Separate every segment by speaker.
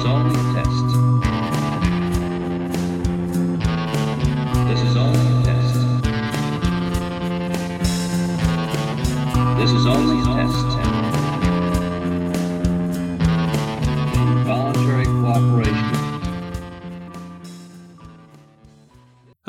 Speaker 1: is only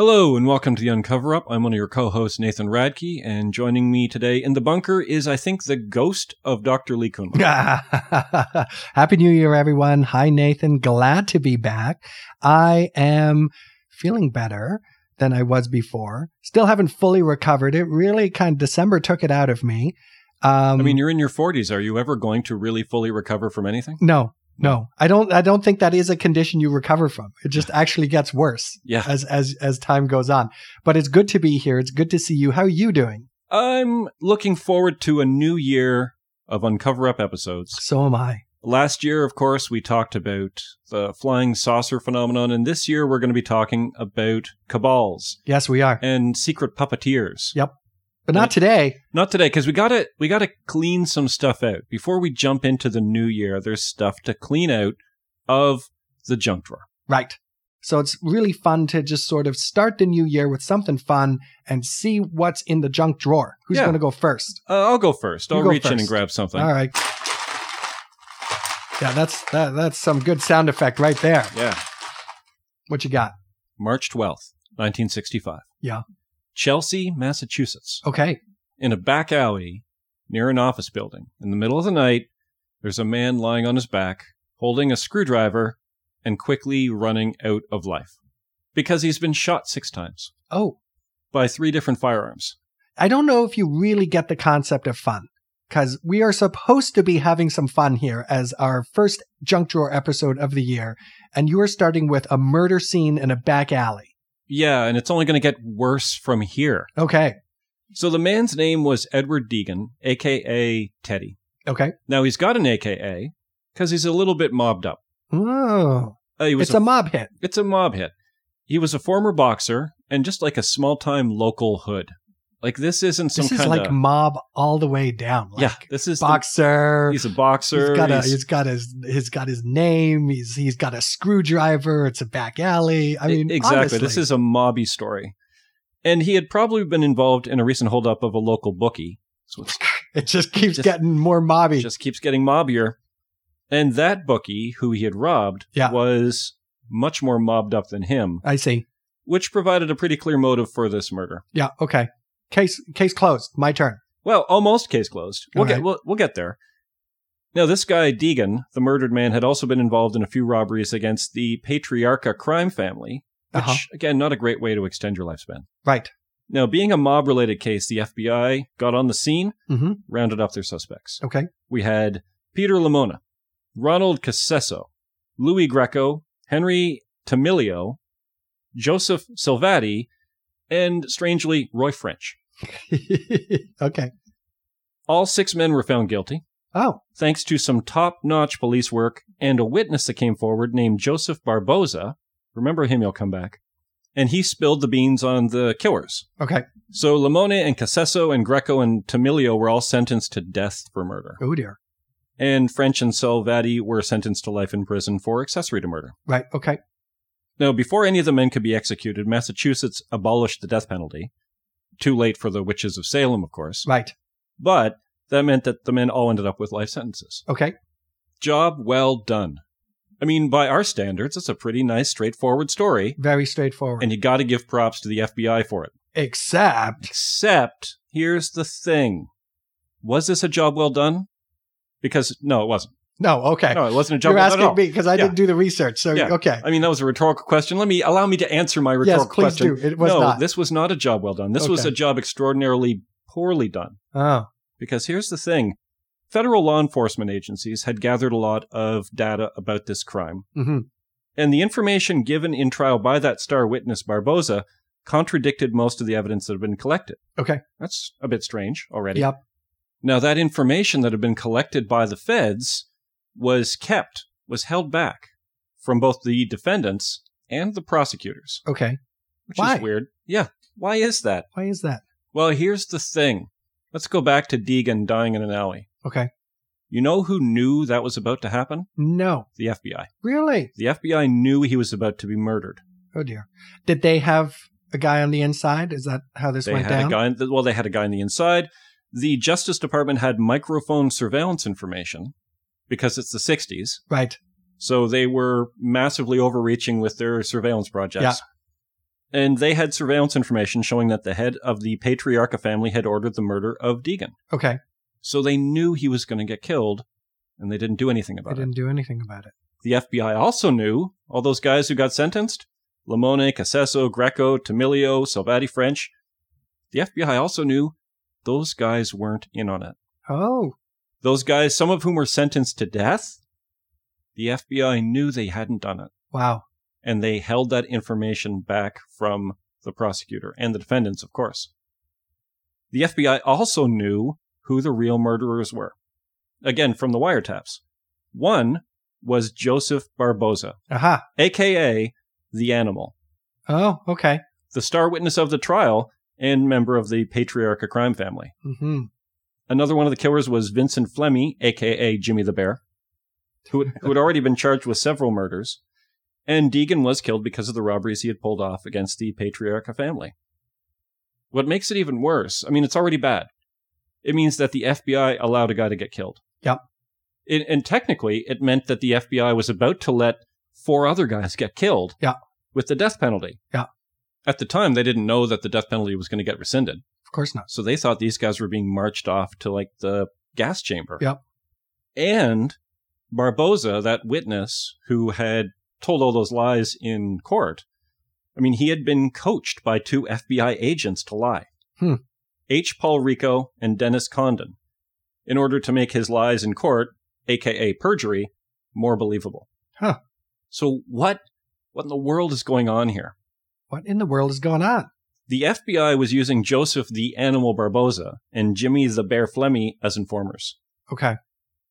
Speaker 2: Hello and welcome to the Uncover Up. I'm one of your co-hosts, Nathan Radke, and joining me today in the bunker is, I think, the ghost of Dr. Lee Kunwa.
Speaker 3: Happy New Year, everyone. Hi, Nathan. Glad to be back. I am feeling better than I was before. Still haven't fully recovered. It really kind of December took it out of me. Um,
Speaker 2: I mean, you're in your 40s. Are you ever going to really fully recover from anything?
Speaker 3: no, no, I don't. I don't think that is a condition you recover from. It just actually gets worse
Speaker 2: Yeah.
Speaker 3: as as as time goes on. But it's good to be here. It's good to see you. How are you doing?
Speaker 2: I'm looking forward to a new year of Uncover Up episodes.
Speaker 3: So am I.
Speaker 2: Last year, of course, we talked about the flying saucer phenomenon, and this year we're going to be talking about cabals
Speaker 3: Yes, we are.
Speaker 2: and secret puppeteers.
Speaker 3: Yep. But not today.
Speaker 2: Not today, because we gotta we gotta clean some stuff out before we jump into the new year. There's stuff to clean out of the junk drawer.
Speaker 3: Right. So it's really fun to just sort of start the new year with something fun and see what's in the junk drawer. Who's
Speaker 2: Yeah.
Speaker 3: going to go first?
Speaker 2: Uh, I'll go first.
Speaker 3: You
Speaker 2: I'll
Speaker 3: go
Speaker 2: reach in and grab something.
Speaker 3: All right. Yeah, that's that, that's some good sound effect right there.
Speaker 2: Yeah,
Speaker 3: What you got?
Speaker 2: March twelfth, nineteen sixty-five.
Speaker 3: Yeah.
Speaker 2: Chelsea, Massachusetts,
Speaker 3: Okay.
Speaker 2: in a back alley near an office building. In the middle of the night, there's a man lying on his back, holding a screwdriver, and quickly running out of life because he's been shot six times
Speaker 3: Oh,
Speaker 2: by three different firearms.
Speaker 3: I don't know if you really get the concept of fun because we are supposed to be having some fun here as our first junk drawer episode of the year, and you are starting with a murder scene in a back alley.
Speaker 2: Yeah, and it's only going to get worse from here.
Speaker 3: Okay.
Speaker 2: So the man's name was Edward Deegan, aka Teddy.
Speaker 3: Okay.
Speaker 2: Now he's got an AKA because he's a little bit mobbed up.
Speaker 3: Oh,
Speaker 2: Uh, he was
Speaker 3: it's a mob hit.
Speaker 2: it's a mob hit. He was a former boxer and just like a small time local hood. Like this isn't some
Speaker 3: This is like
Speaker 2: of
Speaker 3: mob all the way down. Like
Speaker 2: yeah. This is the-
Speaker 3: boxer.
Speaker 2: he's a boxer.
Speaker 3: He's got a,
Speaker 2: he's-
Speaker 3: he's got his he's got his name. He's he's got a screwdriver. It's a back alley. I mean,
Speaker 2: exactly.
Speaker 3: honestly.
Speaker 2: This is a mobby story, and he had probably been involved in a recent holdup of a local bookie. So it's
Speaker 3: it just keeps
Speaker 2: just-
Speaker 3: getting more mobby.
Speaker 2: just keeps getting mobbier. And that bookie who he had robbed
Speaker 3: Yeah.
Speaker 2: was much more mobbed up than him,
Speaker 3: I see.
Speaker 2: which provided a pretty clear motive for this murder.
Speaker 3: Yeah. Okay. Case case closed. My turn.
Speaker 2: Well, almost case closed. We'll
Speaker 3: Okay.
Speaker 2: get we'll, we'll get there. Now, this guy Deegan, the murdered man, had also been involved in a few robberies against the Patriarca crime family, which
Speaker 3: Uh-huh.
Speaker 2: again, not a great way to extend your lifespan.
Speaker 3: Right.
Speaker 2: Now, being a mob-related case, the FBI got on the scene,
Speaker 3: Mm-hmm.
Speaker 2: rounded up their suspects.
Speaker 3: Okay.
Speaker 2: We had Peter Limone, Ronald Cassesso, Louis Greco, Henry Tameleo, Joseph Salvati, and strangely, Roy French.
Speaker 3: okay.
Speaker 2: All six men were found guilty,
Speaker 3: Oh.
Speaker 2: thanks to some top notch police work and a witness that came forward named Joseph Barboza. Remember him, he'll come back. And he spilled the beans on the killers.
Speaker 3: Okay.
Speaker 2: So Limone and Cassesso and Greco and Tameleo were all sentenced to death for murder.
Speaker 3: Oh dear.
Speaker 2: And French and Salvati were sentenced to life in prison for accessory to murder.
Speaker 3: Right. Okay.
Speaker 2: Now, before any of the men could be executed, Massachusetts abolished the death penalty. Too late for the witches of Salem, of course.
Speaker 3: Right.
Speaker 2: But that meant that the men all ended up with life sentences.
Speaker 3: Okay.
Speaker 2: Job well done. I mean, by our standards, it's a pretty nice, straightforward story,
Speaker 3: Very straightforward.
Speaker 2: and you got to give props to the FBI for it.
Speaker 3: Except.
Speaker 2: Except, here's the thing. Was this a job well done? Because, no, it wasn't.
Speaker 3: No. Okay.
Speaker 2: No, it wasn't a job
Speaker 3: You're asking me because I
Speaker 2: Yeah.
Speaker 3: didn't do the research. So
Speaker 2: Yeah.
Speaker 3: okay.
Speaker 2: I mean, that was a rhetorical question. Let me allow me to answer my rhetorical Yes,
Speaker 3: please
Speaker 2: question.
Speaker 3: do. It was
Speaker 2: no,
Speaker 3: not.
Speaker 2: this was not a job well done. This was a job extraordinarily poorly done.
Speaker 3: Oh.
Speaker 2: Because here's the thing federal law enforcement agencies had gathered a lot of data about this crime.
Speaker 3: hmm
Speaker 2: And the information given in trial by that star witness, Barboza, contradicted most of the evidence that had been collected.
Speaker 3: Okay.
Speaker 2: That's a bit strange already.
Speaker 3: Yep.
Speaker 2: Now, that information that had been collected by the feds was kept, was held back from both the defendants and the prosecutors,
Speaker 3: Okay.
Speaker 2: which
Speaker 3: Why?
Speaker 2: is weird. Yeah. Why is that?
Speaker 3: Why is that?
Speaker 2: Well, here's the thing. Let's go back to Deegan dying in an alley.
Speaker 3: Okay.
Speaker 2: You know who knew that was about to happen?
Speaker 3: No.
Speaker 2: The FBI.
Speaker 3: Really?
Speaker 2: The FBI knew he was about to be murdered.
Speaker 3: Oh dear. Did they have a guy on the inside? Is that how this
Speaker 2: They
Speaker 3: went
Speaker 2: had
Speaker 3: down?
Speaker 2: a guy. In the, well, they had a guy on the inside. The Justice Department had microphone surveillance information because it's the '60s,
Speaker 3: Right.
Speaker 2: so they were massively overreaching with their surveillance projects. And they had surveillance information showing that the head of the Patriarca family had ordered the murder of Deegan.
Speaker 3: Okay.
Speaker 2: So they knew he was going to get killed, and they didn't do anything about it.
Speaker 3: They didn't do anything about it.
Speaker 2: The FBI also knew all those guys who got sentenced Limone, Cassesso, Greco, Tameleo, Salvati French. The FBI also knew those guys weren't in on it.
Speaker 3: Oh.
Speaker 2: Those guys, some of whom were sentenced to death, the FBI knew they hadn't done it.
Speaker 3: Wow.
Speaker 2: And they held that information back from the prosecutor and the defendants, of course. The FBI also knew who the real murderers were. Again, from the wiretaps. One was Joseph Barboza,
Speaker 3: Aha.
Speaker 2: aka the animal,
Speaker 3: Oh, okay.
Speaker 2: the star witness of the trial and member of the Patriarca crime family.
Speaker 3: hmm
Speaker 2: Another one of the killers was Vincent Flemmi, aka Jimmy the Bear, who, who had already been charged with several murders. And Deegan was killed because of the robberies he had pulled off against the Patriarca family. What makes it even worse, I mean, it's already bad. It means that the FBI allowed a guy to get killed.
Speaker 3: Yep.
Speaker 2: It, and technically, it meant that the FBI was about to let four other guys get killed.
Speaker 3: Yeah.
Speaker 2: With the death penalty.
Speaker 3: Yeah.
Speaker 2: At the time, they didn't know that the death penalty was going to get rescinded.
Speaker 3: Of course not.
Speaker 2: So they thought these guys were being marched off to like the gas chamber.
Speaker 3: Yep.
Speaker 2: And Barboza, that witness who had told all those lies in court, I mean, he had been coached by two FBI agents to lie.
Speaker 3: Hmm.
Speaker 2: H. Paul Rico and Dennis Condon, in order to make his lies in court, aka perjury, more believable.
Speaker 3: Huh.
Speaker 2: So what what in the world is going on here?
Speaker 3: What in the world is going on?
Speaker 2: The FBI was using Joseph the Animal Barboza and Jimmy the Bear Flemmi as informers,
Speaker 3: Okay.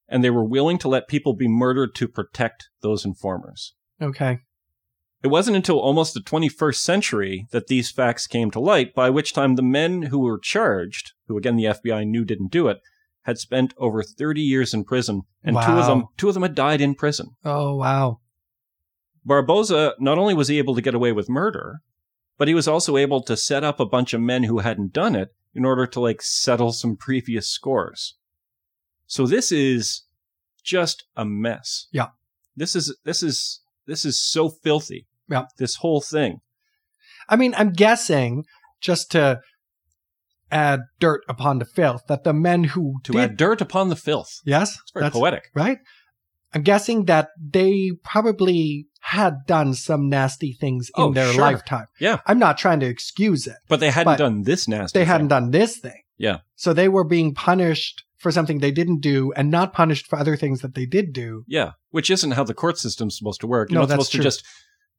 Speaker 2: and they were willing to let people be murdered to protect those informers.
Speaker 3: Okay.
Speaker 2: It wasn't until almost the 21st century that these facts came to light, by which time the men who were charged, who again the FBI knew didn't do it, had spent over 30 years in prison, and two of them two of them had died in prison.
Speaker 3: Oh, wow.
Speaker 2: Barboza not only was he able to get away with murder, but he was also able to set up a bunch of men who hadn't done it in order to like settle some previous scores. So this is just a mess.
Speaker 3: Yeah.
Speaker 2: This is this is this is so filthy.
Speaker 3: Yeah.
Speaker 2: This whole thing.
Speaker 3: I mean, I'm guessing just to add dirt upon the filth that the men who
Speaker 2: To
Speaker 3: did,
Speaker 2: add dirt upon the filth.
Speaker 3: yes,
Speaker 2: It's very
Speaker 3: that's
Speaker 2: poetic.
Speaker 3: right. I'm guessing that they probably had done some nasty things in
Speaker 2: Oh,
Speaker 3: their
Speaker 2: sure.
Speaker 3: lifetime.
Speaker 2: Yeah.
Speaker 3: I'm not trying to excuse it.
Speaker 2: But they hadn't
Speaker 3: But
Speaker 2: done this nasty. Thing.
Speaker 3: They
Speaker 2: thing.
Speaker 3: hadn't done this thing.
Speaker 2: Yeah.
Speaker 3: So they were being punished for something they didn't do and not punished for other things that they did do.
Speaker 2: Yeah, which isn't how the court system's supposed to work. You're
Speaker 3: No,
Speaker 2: not
Speaker 3: that's
Speaker 2: supposed
Speaker 3: true.
Speaker 2: to just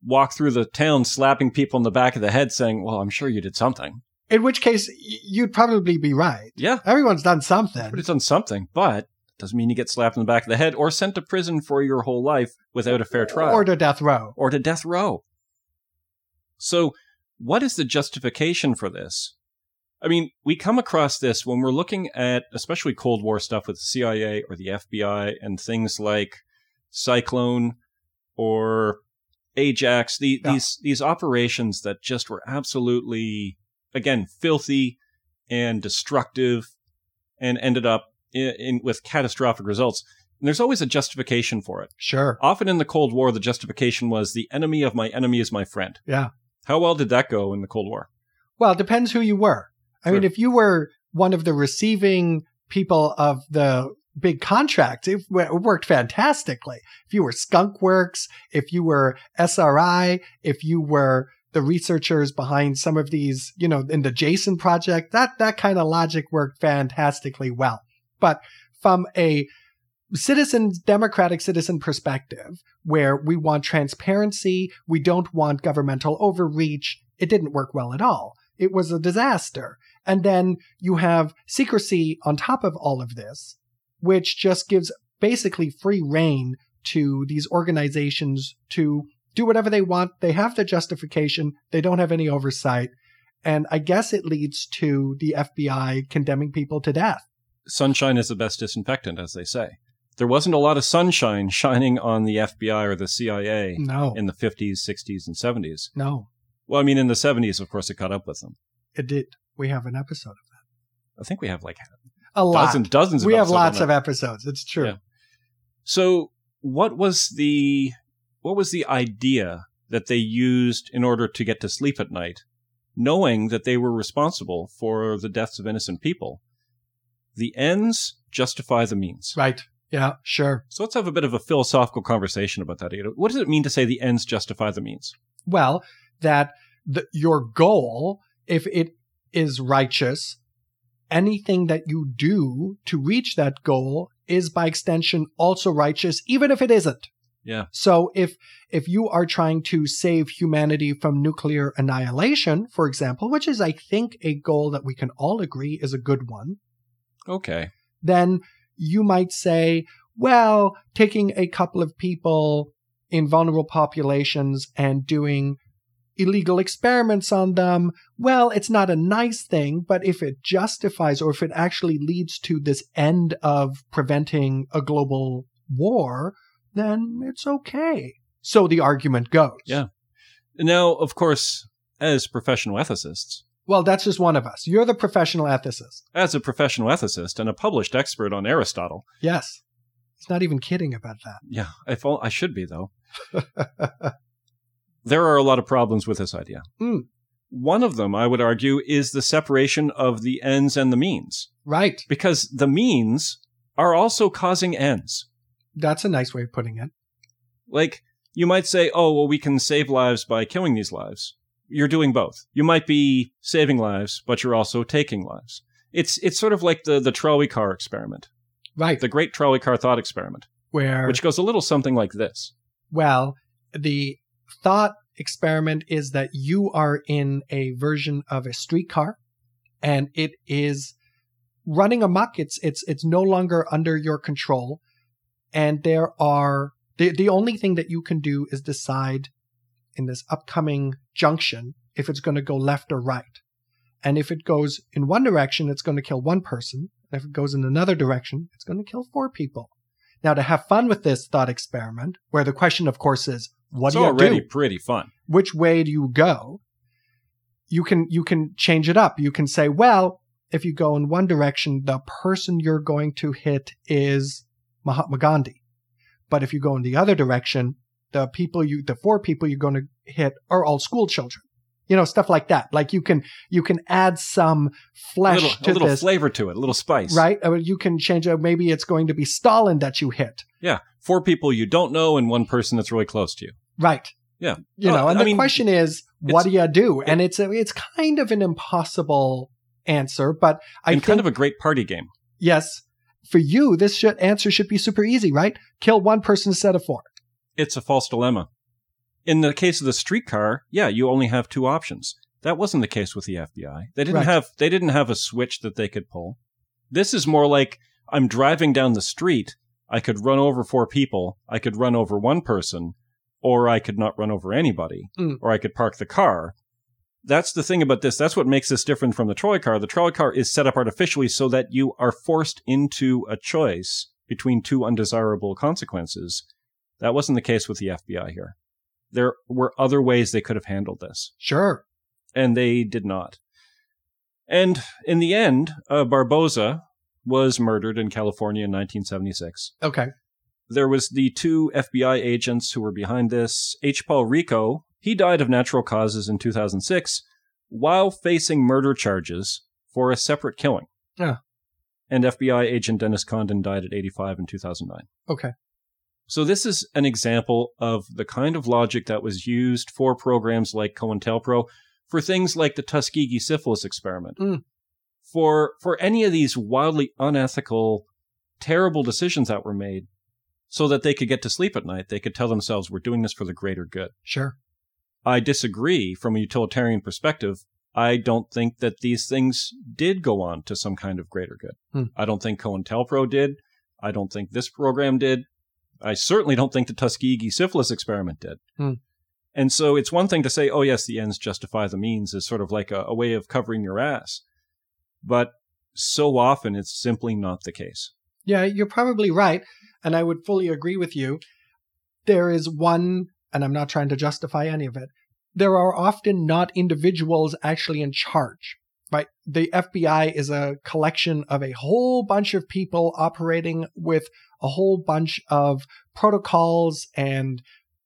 Speaker 2: walk through the town slapping people in the back of the head saying, well, I'm sure you did something.
Speaker 3: In which case, y- you'd probably be right.
Speaker 2: Yeah,
Speaker 3: Everyone's done something.
Speaker 2: but it's done something, but doesn't mean you get slapped in the back of the head or sent to prison for your whole life without a fair trial
Speaker 3: Or to death row.
Speaker 2: or to death row. So, what is the justification for this? I mean, we come across this when we're looking at especially Cold War stuff with the CIA or the FBI and things like Cyclone or Ajax, the,
Speaker 3: Yeah.
Speaker 2: these these operations that just were absolutely again filthy and destructive and ended up in, in with catastrophic results. And there's always a justification for it.
Speaker 3: Sure.
Speaker 2: Often in the Cold War, the justification was the enemy of my enemy is my friend.
Speaker 3: Yeah.
Speaker 2: How well did that go in the Cold War?
Speaker 3: Well, it depends who you were. I
Speaker 2: Sure.
Speaker 3: mean, if you were one of the receiving people of the big contract, it, it worked fantastically. If you were Skunk Works, if you were SRI, if you were the researchers behind some of these, you know, in the Jason project, that, that kind of logic worked fantastically well. But from a citizen, democratic citizen perspective, where we want transparency, we don't want governmental overreach, it didn't work well at all. It was a disaster. And then you have secrecy on top of all of this, which just gives basically free reign to these organizations to do whatever they want. They have the justification. They don't have any oversight. And I guess it leads to the FBI condemning people to death.
Speaker 2: Sunshine is the best disinfectant, as they say. There wasn't a lot of sunshine shining on the FBI or the CIA
Speaker 3: No,
Speaker 2: in the 50s, 60s, and 70s.
Speaker 3: no,
Speaker 2: Well, I mean, in the 70s, of course, it caught up with them.
Speaker 3: it did. We have an episode of that.
Speaker 2: I think we have like
Speaker 3: A lot.
Speaker 2: dozens, dozens.
Speaker 3: we have lots of episodes. It's true.
Speaker 2: Yeah. So, what was the what was the idea that they used in order to get to sleep at night, knowing that they were responsible for the deaths of innocent people? The ends justify the means.
Speaker 3: Right. Yeah, sure.
Speaker 2: So let's have a bit of a philosophical conversation about that. What does it mean to say the ends justify the means?
Speaker 3: Well, that the, your goal, if it is righteous, anything that you do to reach that goal is by extension also righteous, even if it isn't.
Speaker 2: Yeah.
Speaker 3: So if if you are trying to save humanity from nuclear annihilation, for example, which is I think a goal that we can all agree is a good one,
Speaker 2: Okay.
Speaker 3: then you might say, well, taking a couple of people in vulnerable populations and doing illegal experiments on them, well, it's not a nice thing, but if it justifies or if it actually leads to this end of preventing a global war, then it's okay. So the argument goes.
Speaker 2: Yeah. Now, of course, as professional ethicists,
Speaker 3: Well, that's just one of us. You're the professional ethicist.
Speaker 2: as a professional ethicist and a published expert on Aristotle,
Speaker 3: Yes. He's not even kidding about that.
Speaker 2: yeah, I, fall, I should be though. there are a lot of problems with this idea.
Speaker 3: Mm.
Speaker 2: One of them, I would argue, is the separation of the ends and the means,
Speaker 3: Right.
Speaker 2: because the means are also causing ends.
Speaker 3: That's a nice way of putting it.
Speaker 2: Like, you might say, oh, well, we can save lives by killing these lives. You're doing both. You might be saving lives, but you're also taking lives. It's, it's sort of like the, the trolley car experiment,
Speaker 3: Right.
Speaker 2: the great trolley car thought experiment,
Speaker 3: where
Speaker 2: which goes a little something like this.
Speaker 3: Well, the thought experiment is that you are in a version of a streetcar and it is running amok. It's it's it's no longer under your control. And there are the the only thing that you can do is decide in this upcoming junction if it's going to go left or right. And if it goes in one direction, it's going to kill one person. And if it goes in another direction, it's going to kill four people. Now, to have fun with this thought experiment, where the question, of course, is what
Speaker 2: it's
Speaker 3: do you
Speaker 2: already
Speaker 3: do?
Speaker 2: pretty fun.
Speaker 3: Which way do you go? You can you can change it up. You can say, well, if you go in one direction, the person you're going to hit is Mahatma Gandhi. But if you go in the other direction, the people you the four people you're going to hit are all school children. You know, stuff like that. Like you can you can add some
Speaker 2: A
Speaker 3: flesh
Speaker 2: little,
Speaker 3: to
Speaker 2: a little
Speaker 3: this.
Speaker 2: flavor to it, a little spice.
Speaker 3: Right? Or you can change it. Maybe it's going to be Stalin that you hit.
Speaker 2: Yeah. Four people you don't know and one person that's really close to you.
Speaker 3: Right.
Speaker 2: Yeah.
Speaker 3: You
Speaker 2: Uh,
Speaker 3: know, and
Speaker 2: I
Speaker 3: the
Speaker 2: mean,
Speaker 3: question is, what do you do? And it's a, it's kind of an impossible answer, but I
Speaker 2: and kind of a great party game.
Speaker 3: yes, for you, this should, answer should be super easy, right? Kill one person instead of four.
Speaker 2: It's a false dilemma. In the case of the streetcar, yeah, you only have two options. That wasn't the case with the FBI. They didn't
Speaker 3: Right.
Speaker 2: have they didn't have a switch that they could pull. This is more like I'm driving down the street. I could run over four people. I could run over one person, or I could not run over anybody,
Speaker 3: Mm.
Speaker 2: or I could park the car. That's the thing about this. That's what makes this different from the trolley car. The trolley car is set up artificially so that you are forced into a choice between two undesirable consequences. That wasn't the case with the FBI here. There were other ways they could have handled this,
Speaker 3: Sure.
Speaker 2: and they did not. And in the end, uh, Barboza was murdered in California in 1976
Speaker 3: Okay.
Speaker 2: there was the two FBI agents who were behind this. H. Paul Rico, he died of natural causes in 2006 while facing murder charges for a separate killing.
Speaker 3: Yeah.
Speaker 2: And FBI agent Dennis Condon died at 85 in 2009.
Speaker 3: Okay.
Speaker 2: So this is an example of the kind of logic that was used for programs like COINTELPRO for things like the Tuskegee syphilis experiment.
Speaker 3: Mm.
Speaker 2: For for any of these wildly unethical, terrible decisions that were made, so that they could get to sleep at night, they could tell themselves, "We're doing this for the greater good."
Speaker 3: Sure.
Speaker 2: I disagree from a utilitarian perspective. I don't think that these things did go on to some kind of greater good.
Speaker 3: Hmm.
Speaker 2: I don't think COINTELPRO did. I don't think this program did. I certainly don't think the Tuskegee syphilis experiment did.
Speaker 3: Hmm.
Speaker 2: And so it's one thing to say, oh, yes, the ends justify the means is sort of like a, a way of covering your ass. But so often it's simply not the case.
Speaker 3: Yeah, you're probably right. And I would fully agree with you. There is one, and I'm not trying to justify any of it, there are often not individuals actually in charge, right? The FBI is a collection of a whole bunch of people operating with a whole bunch of protocols and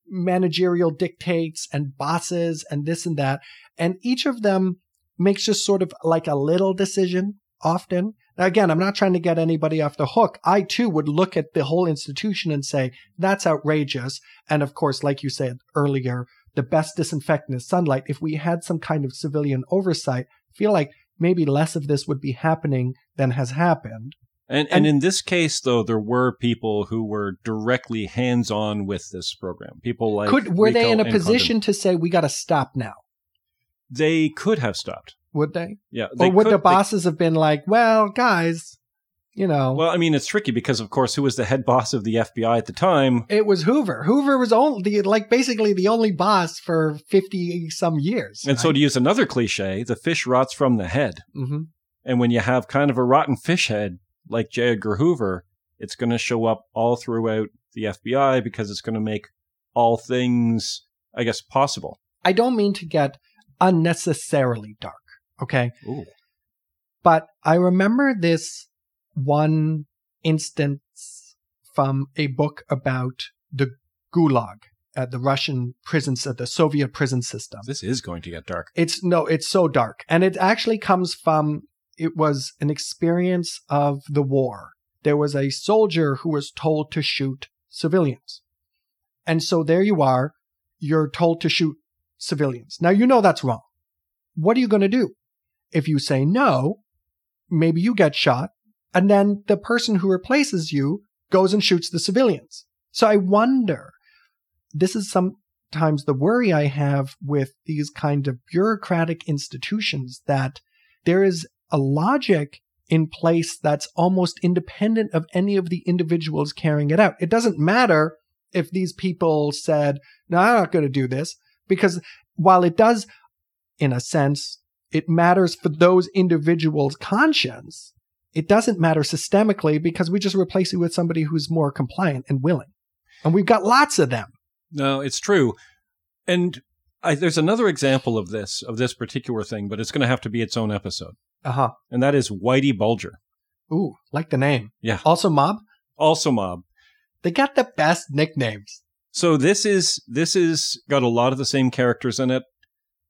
Speaker 3: managerial dictates and bosses and this and that. And each of them makes just sort of like a little decision often. Now, again, I'm not trying to get anybody off the hook. I too would look at the whole institution and say, that's outrageous. And of course, like you said earlier, the best disinfectant is sunlight. If we had some kind of civilian oversight, I feel like maybe less of this would be happening than has happened.
Speaker 2: And, and, and in this case, though, there were people who were directly hands on with this program. People like
Speaker 3: could were
Speaker 2: Rico
Speaker 3: they in a position
Speaker 2: Condon.
Speaker 3: to say we got to stop now?
Speaker 2: They could have stopped.
Speaker 3: Would they?
Speaker 2: Yeah. They
Speaker 3: or would
Speaker 2: could-
Speaker 3: the
Speaker 2: they-
Speaker 3: bosses have been like, well, guys, you know,
Speaker 2: well, I mean, it's tricky because, of course, who was the head boss of the FBI at the time?
Speaker 3: it was Hoover. Hoover was only the like basically the only boss for fifty some years.
Speaker 2: And so, to use another cliche, the fish rots from the head.
Speaker 3: hmm
Speaker 2: And when you have kind of a rotten fish head like J. Edgar Hoover, it's going to show up all throughout the FBI because it's going to make all things, I guess, possible.
Speaker 3: I don't mean to get unnecessarily dark. Okay.
Speaker 2: Ooh.
Speaker 3: But I remember this one instance from a book about the Gulag, uh, the Russian prison, sy- the Soviet prison system.
Speaker 2: This is going to get dark.
Speaker 3: It's no, it's so dark. And it actually comes from, it was an experience of the war. There was a soldier who was told to shoot civilians. And so there you are, you're told to shoot civilians. Now you know that's wrong. What are you going to do? If you say no, maybe you get shot, and then the person who replaces you goes and shoots the civilians. So I wonder, this is sometimes the worry I have with these kind of bureaucratic institutions that there is a logic in place that's almost independent of any of the individuals carrying it out. It doesn't matter if these people said, no, I'm not going to do this, because while it does, in a sense, it matters for those individuals' conscience, it doesn't matter systemically because we just replace it with somebody who's more compliant and willing. And we've got lots of them.
Speaker 2: No, it's true. And I, there's another example of this, of this particular thing, but it's going to have to be its own episode.
Speaker 3: Uh huh.
Speaker 2: And that is Whitey Bulger,
Speaker 3: Ooh, like the name.
Speaker 2: Yeah.
Speaker 3: Also, Mob.
Speaker 2: also mob.
Speaker 3: They got the best nicknames.
Speaker 2: So this is this is got a lot of the same characters in it,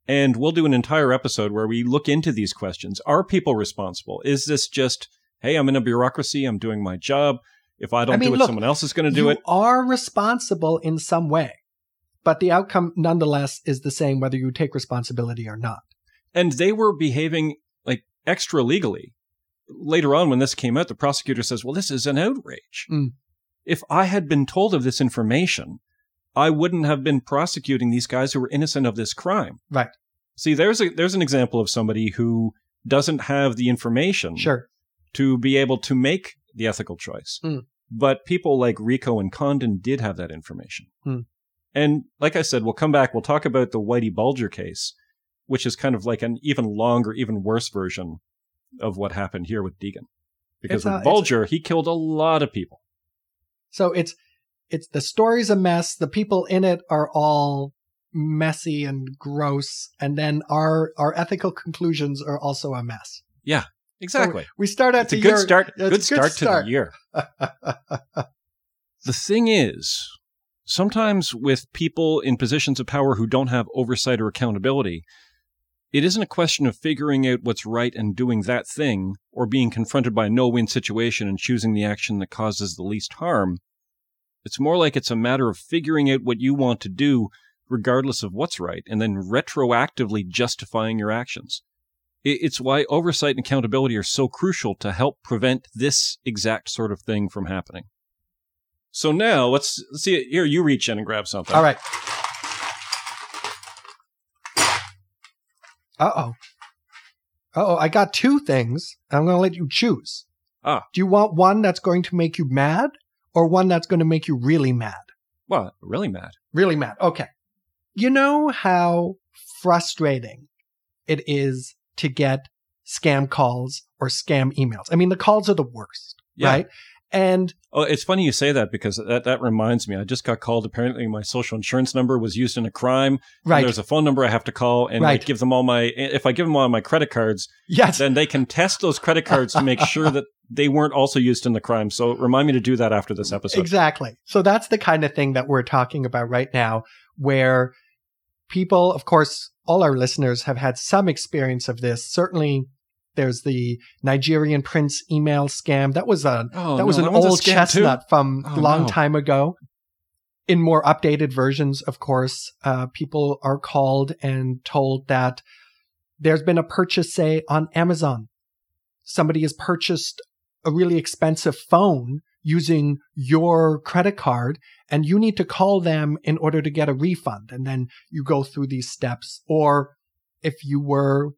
Speaker 2: and we'll do an entire episode where we look into these questions. Are people responsible? Is this just hey, I'm in a bureaucracy, I'm doing my job. If I don't
Speaker 3: I mean,
Speaker 2: do it,
Speaker 3: look,
Speaker 2: someone else is going to do
Speaker 3: you
Speaker 2: it.
Speaker 3: are responsible in some way, but the outcome nonetheless is the same whether you take responsibility or not.
Speaker 2: And they were behaving like extra legally. Later on, when this came out, the prosecutor says, "Well, this is an outrage.
Speaker 3: Mm.
Speaker 2: If I had been told of this information, I wouldn't have been prosecuting these guys who were innocent of this crime."
Speaker 3: Right.
Speaker 2: See, there's a there's an example of somebody who doesn't have the information
Speaker 3: Sure.
Speaker 2: To be able to make the ethical choice.
Speaker 3: Mm.
Speaker 2: But people like Rico and Condon did have that information.
Speaker 3: Mm.
Speaker 2: And like I said, we'll come back. We'll talk about the Whitey Bulger case, which is kind of like an even longer, even worse version of what happened here with Deegan. Because
Speaker 3: a-
Speaker 2: with Bulger, he killed a lot of people.
Speaker 3: So it's it's the story's a mess. The people in it are all messy and gross, and then our our ethical conclusions are also a mess.
Speaker 2: Exactly.
Speaker 3: We start at
Speaker 2: it's a
Speaker 3: the
Speaker 2: good
Speaker 3: year-
Speaker 2: start.
Speaker 3: it's a
Speaker 2: Good start to
Speaker 3: start.
Speaker 2: the year. The thing is, sometimes with people in positions of power who don't have oversight or accountability, it isn't a question of figuring out what's right and doing that thing, or being confronted by a no win situation and choosing the action that causes the least harm. It's more like it's a matter of figuring out what you want to do, regardless of what's right, and then retroactively justifying your actions. It's why oversight and accountability are so crucial to help prevent this exact sort of thing from happening. So now let's, let's see. Here, you reach in and grab something.
Speaker 3: All right. Uh oh. Uh oh. I got two things. I'm going to let you choose.
Speaker 2: Ah.
Speaker 3: Do you want one that's going to make you mad or one that's going to make you really mad?
Speaker 2: Well, really mad.
Speaker 3: Really mad. Okay. You know how frustrating it is to get scam calls or scam emails? I mean, the calls are the worst,
Speaker 2: Yeah.
Speaker 3: right? And
Speaker 2: Oh, it's funny you say that because that, that reminds me. I just got called. Apparently, my social insurance number was used in a crime. and
Speaker 3: right.
Speaker 2: There's a phone number I have to call, and
Speaker 3: Right.
Speaker 2: I give them all my. If I give them all my credit cards,
Speaker 3: yes.
Speaker 2: then they can test those credit cards to make sure that they weren't also used in the crime. So remind me to do that after this episode.
Speaker 3: Exactly. So that's the kind of thing that we're talking about right now, where people, of course, all our listeners have had some experience of this. Certainly, there's the Nigerian prince email scam. That was a
Speaker 2: Oh,
Speaker 3: that was
Speaker 2: no,
Speaker 3: an
Speaker 2: a
Speaker 3: old
Speaker 2: scam, too.
Speaker 3: chestnut from
Speaker 2: Oh,
Speaker 3: a long
Speaker 2: no.
Speaker 3: time ago. In more updated versions, of course, uh, people are called and told that there's been a purchase, say, on Amazon. Somebody has purchased a really expensive phone using your credit card, and you need to call them in order to get a refund. And then you go through these steps. Or if you were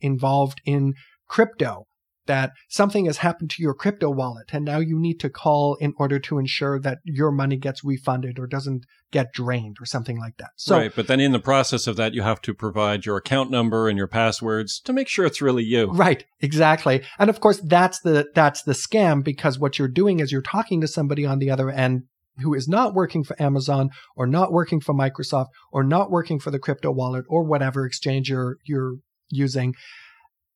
Speaker 3: involved in crypto, that something has happened to your crypto wallet and now you need to call in order to ensure that your money gets refunded or doesn't get drained or something like that. So
Speaker 2: right, but then in the process of that, you have to provide your account number and your passwords to make sure it's really you.
Speaker 3: Right, exactly. And of course that's the that's the scam because what you're doing is you're talking to somebody on the other end who is not working for Amazon or not working for Microsoft or not working for the crypto wallet or whatever exchange you're you're using.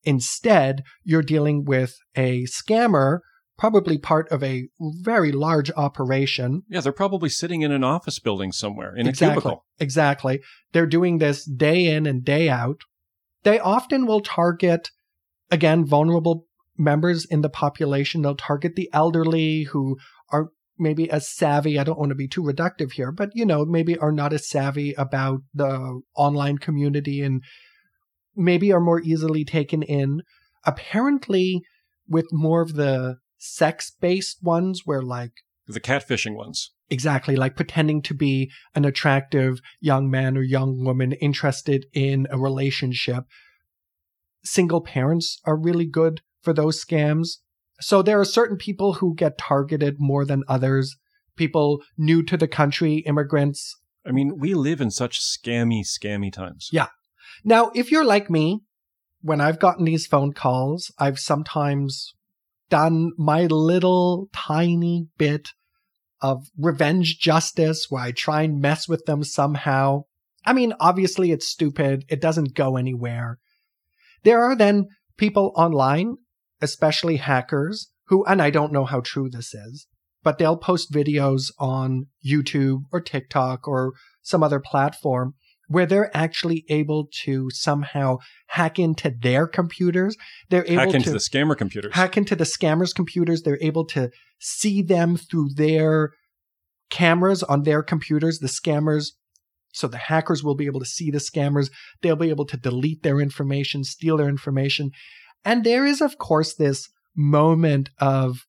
Speaker 3: Instead, you're dealing with a scammer, probably part of a very large operation
Speaker 2: Yeah, they're probably sitting in an office building somewhere in a
Speaker 3: exactly.
Speaker 2: cubicle.
Speaker 3: Exactly. They're doing this day in and day out. They often will target, again, vulnerable members in the population. They'll target the elderly who are maybe as savvy. I don't want to be too reductive here, but you know, maybe are not as savvy about the online community and maybe are more easily taken in. Apparently, with more of the sex based ones where like
Speaker 2: The catfishing ones.
Speaker 3: Exactly, like pretending to be an attractive young man or young woman interested in a relationship. Single parents are really good for those scams. So there are certain people who get targeted more than others. People new to the country, immigrants.
Speaker 2: I mean, we live in such scammy, scammy times.
Speaker 3: Yeah. Now, if you're like me, when I've gotten these phone calls, I've sometimes done my little tiny bit of revenge justice where I try and mess with them somehow. I mean, obviously it's stupid. It doesn't go anywhere. There are then people online, especially hackers, who, and I don't know how true this is, but they'll post videos on YouTube or TikTok or some other platform where they're actually able to somehow hack into their computers. They're able to
Speaker 2: Hack into
Speaker 3: to
Speaker 2: the scammer computers.
Speaker 3: hack into the scammers' computers. They're able to see them through their cameras on their computers. The scammers, so the hackers will be able to see the scammers. They'll be able to delete their information, steal their information. And there is, of course, this moment of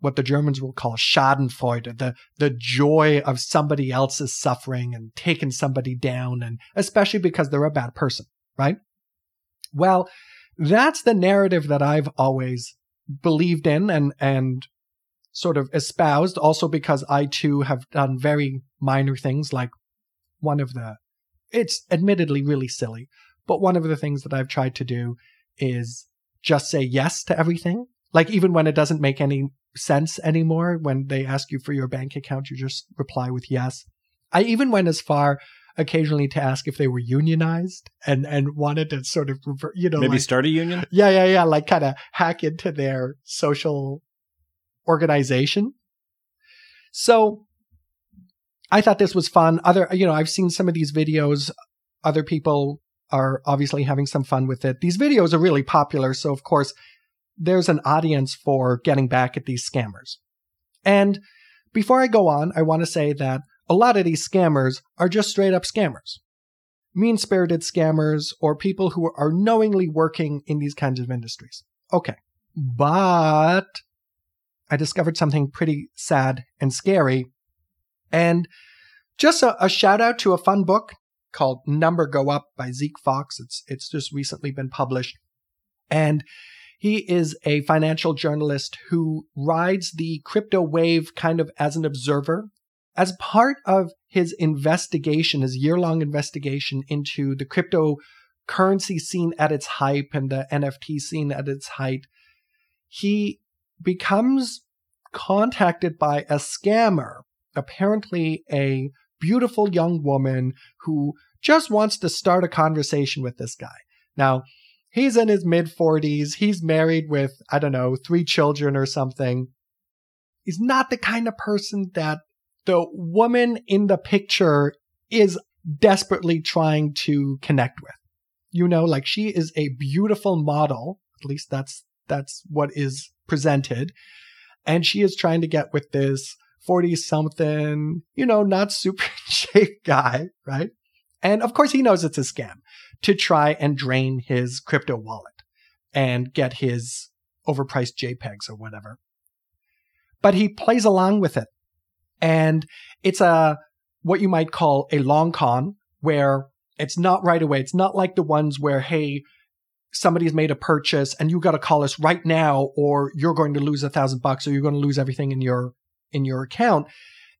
Speaker 3: what the Germans will call Schadenfreude, the, the joy of somebody else's suffering and taking somebody down, and especially because they're a bad person, right? Well, that's the narrative that I've always believed in and and sort of espoused also because I too have done very minor things like one of the it's admittedly really silly but one of the things that I've tried to do is just say yes to everything like even when it doesn't make any sense anymore when they ask you for your bank account you just reply with yes I even went as far occasionally to ask if they were unionized and and wanted to sort of revert, you know
Speaker 2: Maybe
Speaker 3: like,
Speaker 2: start a union?
Speaker 3: yeah, yeah, yeah. Like kind of hack into their social organization. So I thought this was fun. Other, you know, I've seen some of these videos. Other people are obviously having some fun with it. These videos are really popular. So, of course, there's an audience for getting back at these scammers. And before I go on, I want to say that a lot of these scammers are just straight up scammers mean spirited scammers or people who are knowingly working in these kinds of industries. Okay. But I discovered something pretty sad and scary. And just a, a shout out to a fun book called Number Go Up by Zeke Faux. It's it's just recently been published. And he is a financial journalist who rides the crypto wave kind of as an observer as part of his investigation, his year long investigation into the cryptocurrency scene at its hype and the NFT scene at its height, he becomes contacted by a scammer, apparently a beautiful young woman who just wants to start a conversation with this guy. Now, he's in his mid 40s. He's married with, I don't know, three children or something. He's not the kind of person that the woman in the picture is desperately trying to connect with. You know, like she is a beautiful model. At least that's that's what is presented. And she is trying to get with this 40 something, you know, not super shape guy, right? And of course he knows it's a scam to try and drain his crypto wallet and get his overpriced JPEGs or whatever. But he plays along with it. And it's a, what you might call a long con where it's not right away. It's not like the ones where, hey, somebody's made a purchase and you got to call us right now or you're going to lose a thousand bucks or you're going to lose everything in your in your account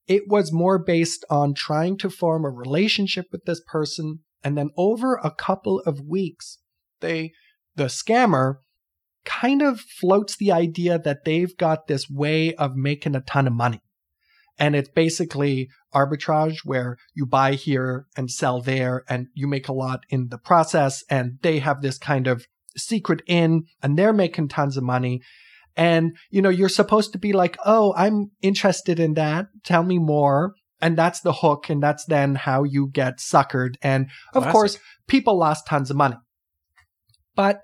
Speaker 3: it was more based on trying to form a relationship with this person and then over a couple of weeks they the scammer kind of floats the idea that they've got this way of making a ton of money. And it's basically arbitrage where you buy here and sell there and you make a lot in the process and they have this kind of secret in and they're making tons of money. And you know you're supposed to be like oh i'm interested in that. Tell me more and that's the hook and that's then how you get suckered and of
Speaker 2: Classic.
Speaker 3: course people lost tons of money but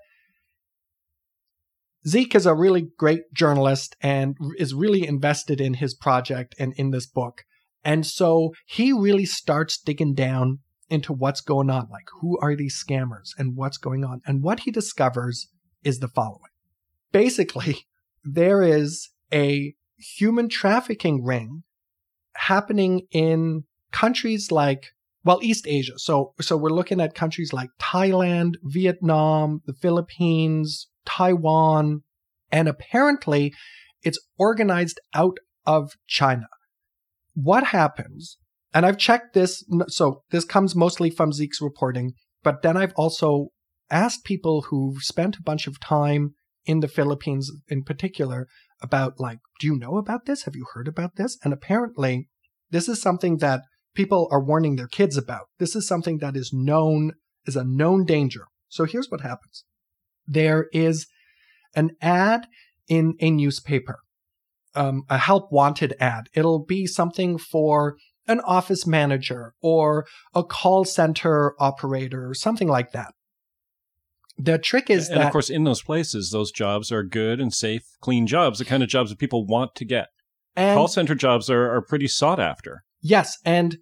Speaker 3: Zeke is a really great journalist and is really invested in his project and in this book. And so he really starts digging down into what's going on. Like, who are these scammers and what's going on? And what he discovers is the following basically, there is a human trafficking ring happening in countries like well east asia. So so we're looking at countries like thailand vietnam the philippines taiwan and apparently it's organized out of china. What happens and i've checked this so this comes mostly from zeke's reporting but then i've also asked people who've spent a bunch of time in the philippines in particular about like do you know about this? Have you heard about this? And apparently this is something that people are warning their kids about. This is something that is known is a known danger. So here's what happens. There is an ad in a newspaper um, a help wanted ad. It'll be something for an office manager or a call center operator or something like that the trick is
Speaker 2: and
Speaker 3: that
Speaker 2: of course, in those places, those jobs are good and safe, clean jobs, the kind of jobs that people want to get. Call center jobs are, are pretty sought after.
Speaker 3: Yes, and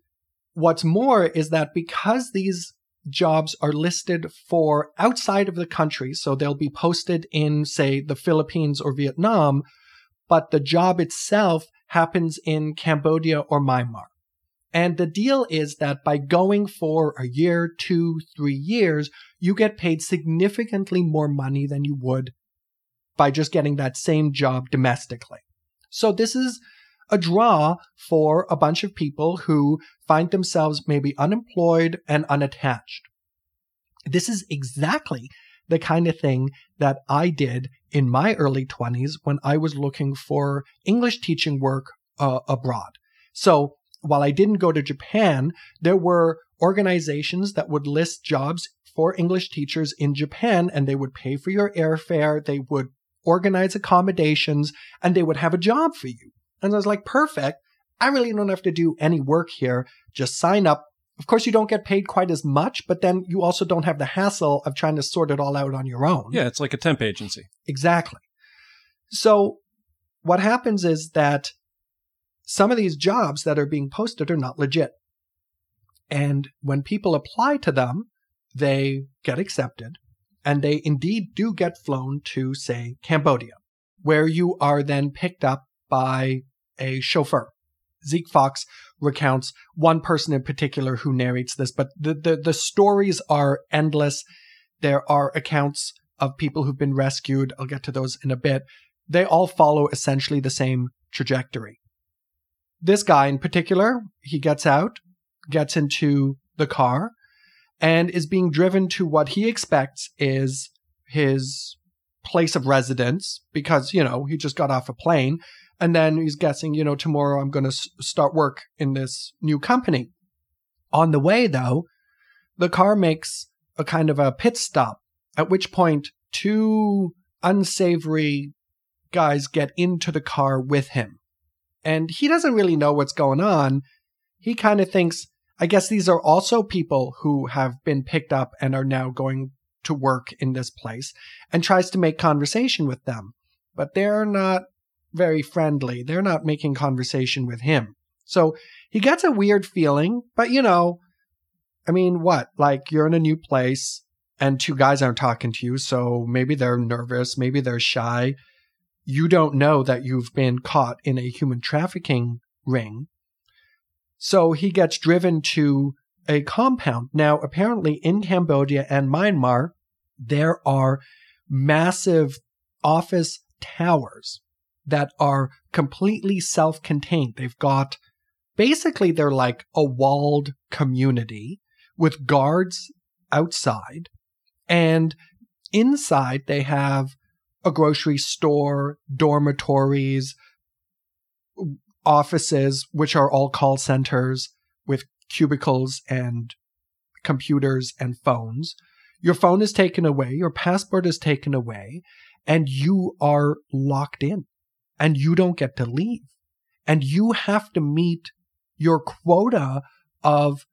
Speaker 3: what's more is that because these jobs are listed for outside of the country, so they'll be posted in, say, the Philippines or Vietnam, but the job itself happens in Cambodia or Myanmar. And the deal is that by going for a year, two, three years, you get paid significantly more money than you would by just getting that same job domestically. So this is a draw for a bunch of people who find themselves maybe unemployed and unattached. This is exactly the kind of thing that I did in my early 20s when I was looking for English teaching work uh, abroad. So while I didn't go to Japan, there were organizations that would list jobs for English teachers in Japan and they would pay for your airfare, they would organize accommodations, and they would have a job for you. And I was like, perfect. I really don't have to do any work here. Just sign up. Of course, you don't get paid quite as much, but then you also don't have the hassle of trying to sort it all out on your own.
Speaker 2: Yeah, it's like a temp agency.
Speaker 3: Exactly. So what happens is that some of these jobs that are being posted are not legit. And when people apply to them, they get accepted and they indeed do get flown to, say, Cambodia, where you are then picked up by a chauffeur. Zeke Faux recounts one person in particular who narrates this, but the, the, the stories are endless. There are accounts of people who've been rescued. I'll get to those in a bit. They all follow essentially the same trajectory. This guy in particular, he gets out, gets into the car, and is being driven to what he expects is his place of residence because, you know, he just got off a plane. And then he's guessing, you know, tomorrow I'm going to s- start work in this new company. On the way, though, the car makes a kind of a pit stop, at which point two unsavory guys get into the car with him. And he doesn't really know what's going on. He kind of thinks, I guess these are also people who have been picked up and are now going to work in this place and tries to make conversation with them. But they're not very friendly. They're not making conversation with him. So he gets a weird feeling, but you know, I mean, what? Like you're in a new place and two guys aren't talking to you, so maybe they're nervous, maybe they're shy. You don't know that you've been caught in a human trafficking ring. So he gets driven to a compound. Now, apparently in Cambodia and Myanmar, there are massive office towers that are completely self contained. They've got basically, they're like a walled community with guards outside. And inside, they have a grocery store, dormitories, offices, which are all call centers with cubicles and computers and phones. Your phone is taken away, your passport is taken away, and you are locked in and you don't get to leave. And you have to meet your quota of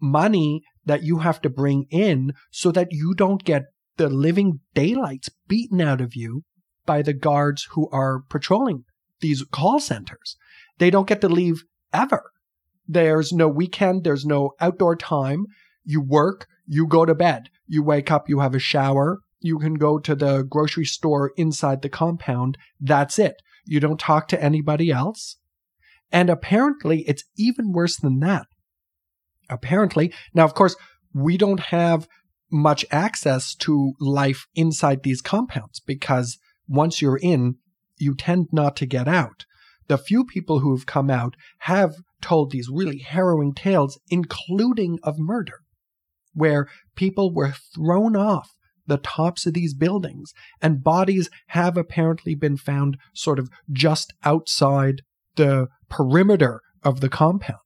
Speaker 3: money that you have to bring in so that you don't get the living daylights beaten out of you by the guards who are patrolling these call centers. They don't get to leave ever. There's no weekend, there's no outdoor time. You work, you go to bed, you wake up, you have a shower, you can go to the grocery store inside the compound. That's it. You don't talk to anybody else. And apparently, it's even worse than that. Apparently, now, of course, we don't have much access to life inside these compounds because once you're in, you tend not to get out. The few people who have come out have told these really harrowing tales, including of murder, where people were thrown off the tops of these buildings and bodies have apparently been found sort of just outside the perimeter of the compound.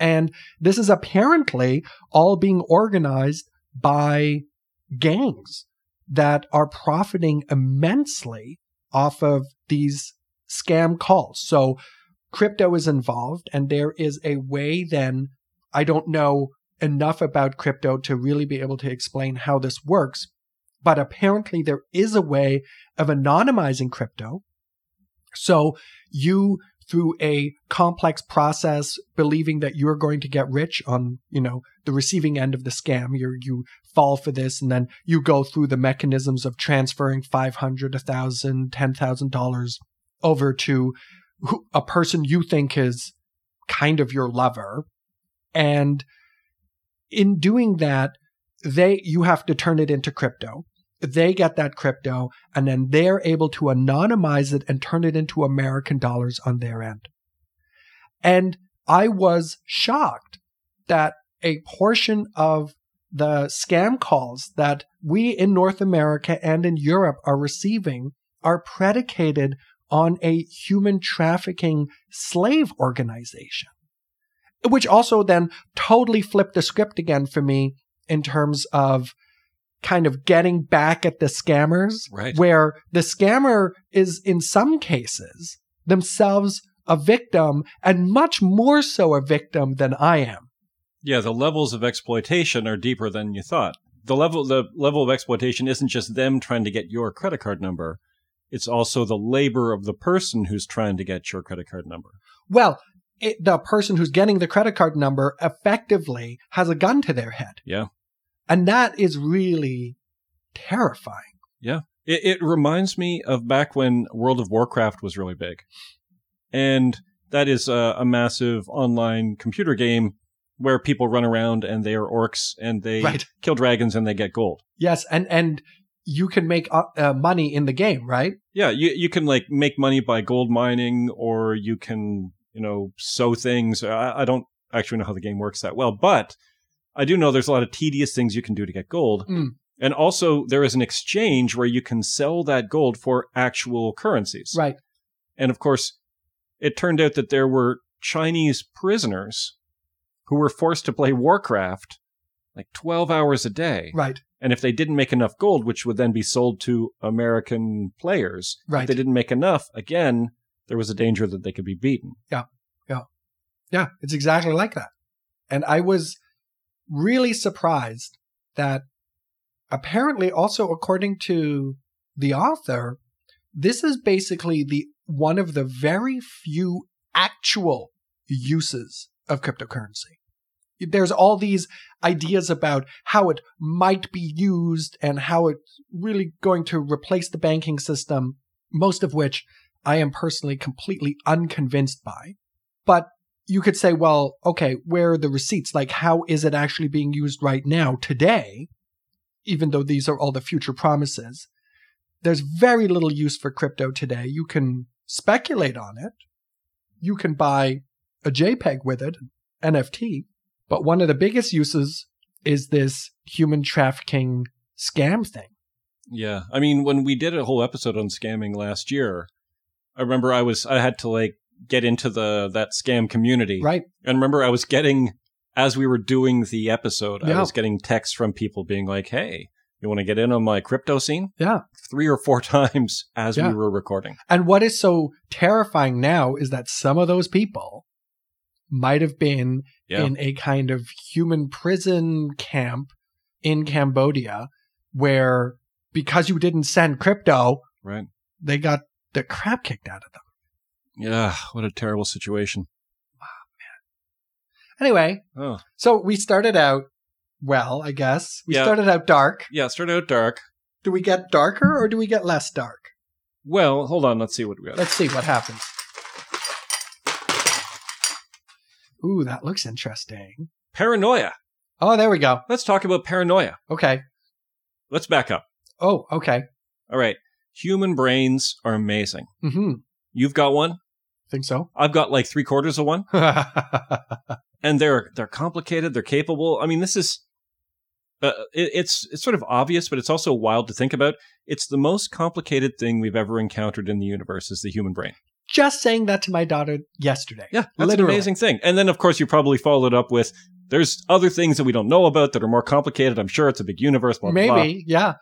Speaker 3: And this is apparently all being organized by gangs that are profiting immensely off of these scam calls. So crypto is involved, and there is a way then, I don't know enough about crypto to really be able to explain how this works, but apparently there is a way of anonymizing crypto. So you through a complex process believing that you're going to get rich on you know the receiving end of the scam you you fall for this and then you go through the mechanisms of transferring 500 1000 10000 dollars over to a person you think is kind of your lover and in doing that they you have to turn it into crypto they get that crypto and then they're able to anonymize it and turn it into American dollars on their end. And I was shocked that a portion of the scam calls that we in North America and in Europe are receiving are predicated on a human trafficking slave organization, which also then totally flipped the script again for me in terms of kind of getting back at the scammers,
Speaker 2: Right.
Speaker 3: where the scammer is in some cases themselves a victim and much more so a victim than I am.
Speaker 2: Yeah, the levels of exploitation are deeper than you thought. The level the level of exploitation isn't just them trying to get your credit card number. It's also the labor of the person who's trying to get your credit card number.
Speaker 3: Well, it, the person who's getting the credit card number effectively has a gun to their head.
Speaker 2: Yeah.
Speaker 3: And that is really terrifying.
Speaker 2: Yeah. It, it reminds me of back when World of Warcraft was really big. And that is a, a massive online computer game where people run around and they are orcs and they
Speaker 3: Right.
Speaker 2: kill dragons and they get gold.
Speaker 3: Yes, and and you can make uh, uh, money in the game, right?
Speaker 2: Yeah, you you can like make money by gold mining, or you can you know sew things. I, I don't actually know how the game works that well, but I do know there's a lot of tedious things you can do to get gold,
Speaker 3: Mm.
Speaker 2: and also there is an exchange where you can sell that gold for actual currencies.
Speaker 3: Right.
Speaker 2: And of course, it turned out that there were Chinese prisoners who were forced to play Warcraft like 12 hours a day.
Speaker 3: Right.
Speaker 2: And if they didn't make enough gold, which would then be sold to American players,
Speaker 3: Right.
Speaker 2: if they didn't make enough, again, there was a danger that they could be beaten.
Speaker 3: Yeah, Yeah. Yeah. it's exactly like that. And I was really surprised that apparently also according to the author, this is basically the one of the very few actual uses of cryptocurrency. There's all these ideas about how it might be used and how it's really going to replace the banking system, most of which I am personally completely unconvinced by. But you could say, well, okay, where are the receipts? Like, how is it actually being used right now, today? Even though these are all the future promises, there's very little use for crypto today. You can speculate on it. You can buy a JPEG with it, NFT. But one of the biggest uses is this human trafficking scam thing.
Speaker 2: Yeah. I mean, when we did a whole episode on scamming last year, I remember I was, I had to like get into the, that scam community.
Speaker 3: Right.
Speaker 2: And remember I was getting, as we were doing the episode, I was getting texts from people being like, hey, you want to get in on my crypto scene?
Speaker 3: Yeah.
Speaker 2: Three or four times as
Speaker 3: Yeah.
Speaker 2: we were recording.
Speaker 3: And what is so terrifying now is that some of those people might have been
Speaker 2: Yeah.
Speaker 3: in a kind of human prison camp in Cambodia where because you didn't send crypto,
Speaker 2: right.
Speaker 3: they got the crap kicked out of them.
Speaker 2: Yeah. What a terrible situation. Oh, man.
Speaker 3: Anyway,
Speaker 2: Oh.
Speaker 3: so we started out well, I guess. We
Speaker 2: Yeah.
Speaker 3: started out dark.
Speaker 2: Yeah. Started out dark.
Speaker 3: Do we get darker or do we get less dark?
Speaker 2: Well, hold on. Let's see what we got.
Speaker 3: Let's see what happens. Ooh, that looks interesting.
Speaker 2: Paranoia.
Speaker 3: Oh, there we go.
Speaker 2: Let's talk about paranoia.
Speaker 3: Okay.
Speaker 2: Let's back up.
Speaker 3: Oh, okay.
Speaker 2: All right. Human brains are amazing.
Speaker 3: Mm-hmm.
Speaker 2: You've got one.
Speaker 3: I Think so?
Speaker 2: I've got like three quarters of one. and they're they're complicated. They're capable. I mean, this is uh, it, it's it's sort of obvious, but it's also wild to think about. It's the most complicated thing we've ever encountered in the universe is the human brain.
Speaker 3: Just saying that to my daughter yesterday.
Speaker 2: Yeah, that's
Speaker 3: Literally.
Speaker 2: an amazing thing. And then, of course, you probably followed up with there's other things that we don't know about that are more complicated. I'm sure it's a big universe. Blah,
Speaker 3: Maybe,
Speaker 2: blah.
Speaker 3: yeah.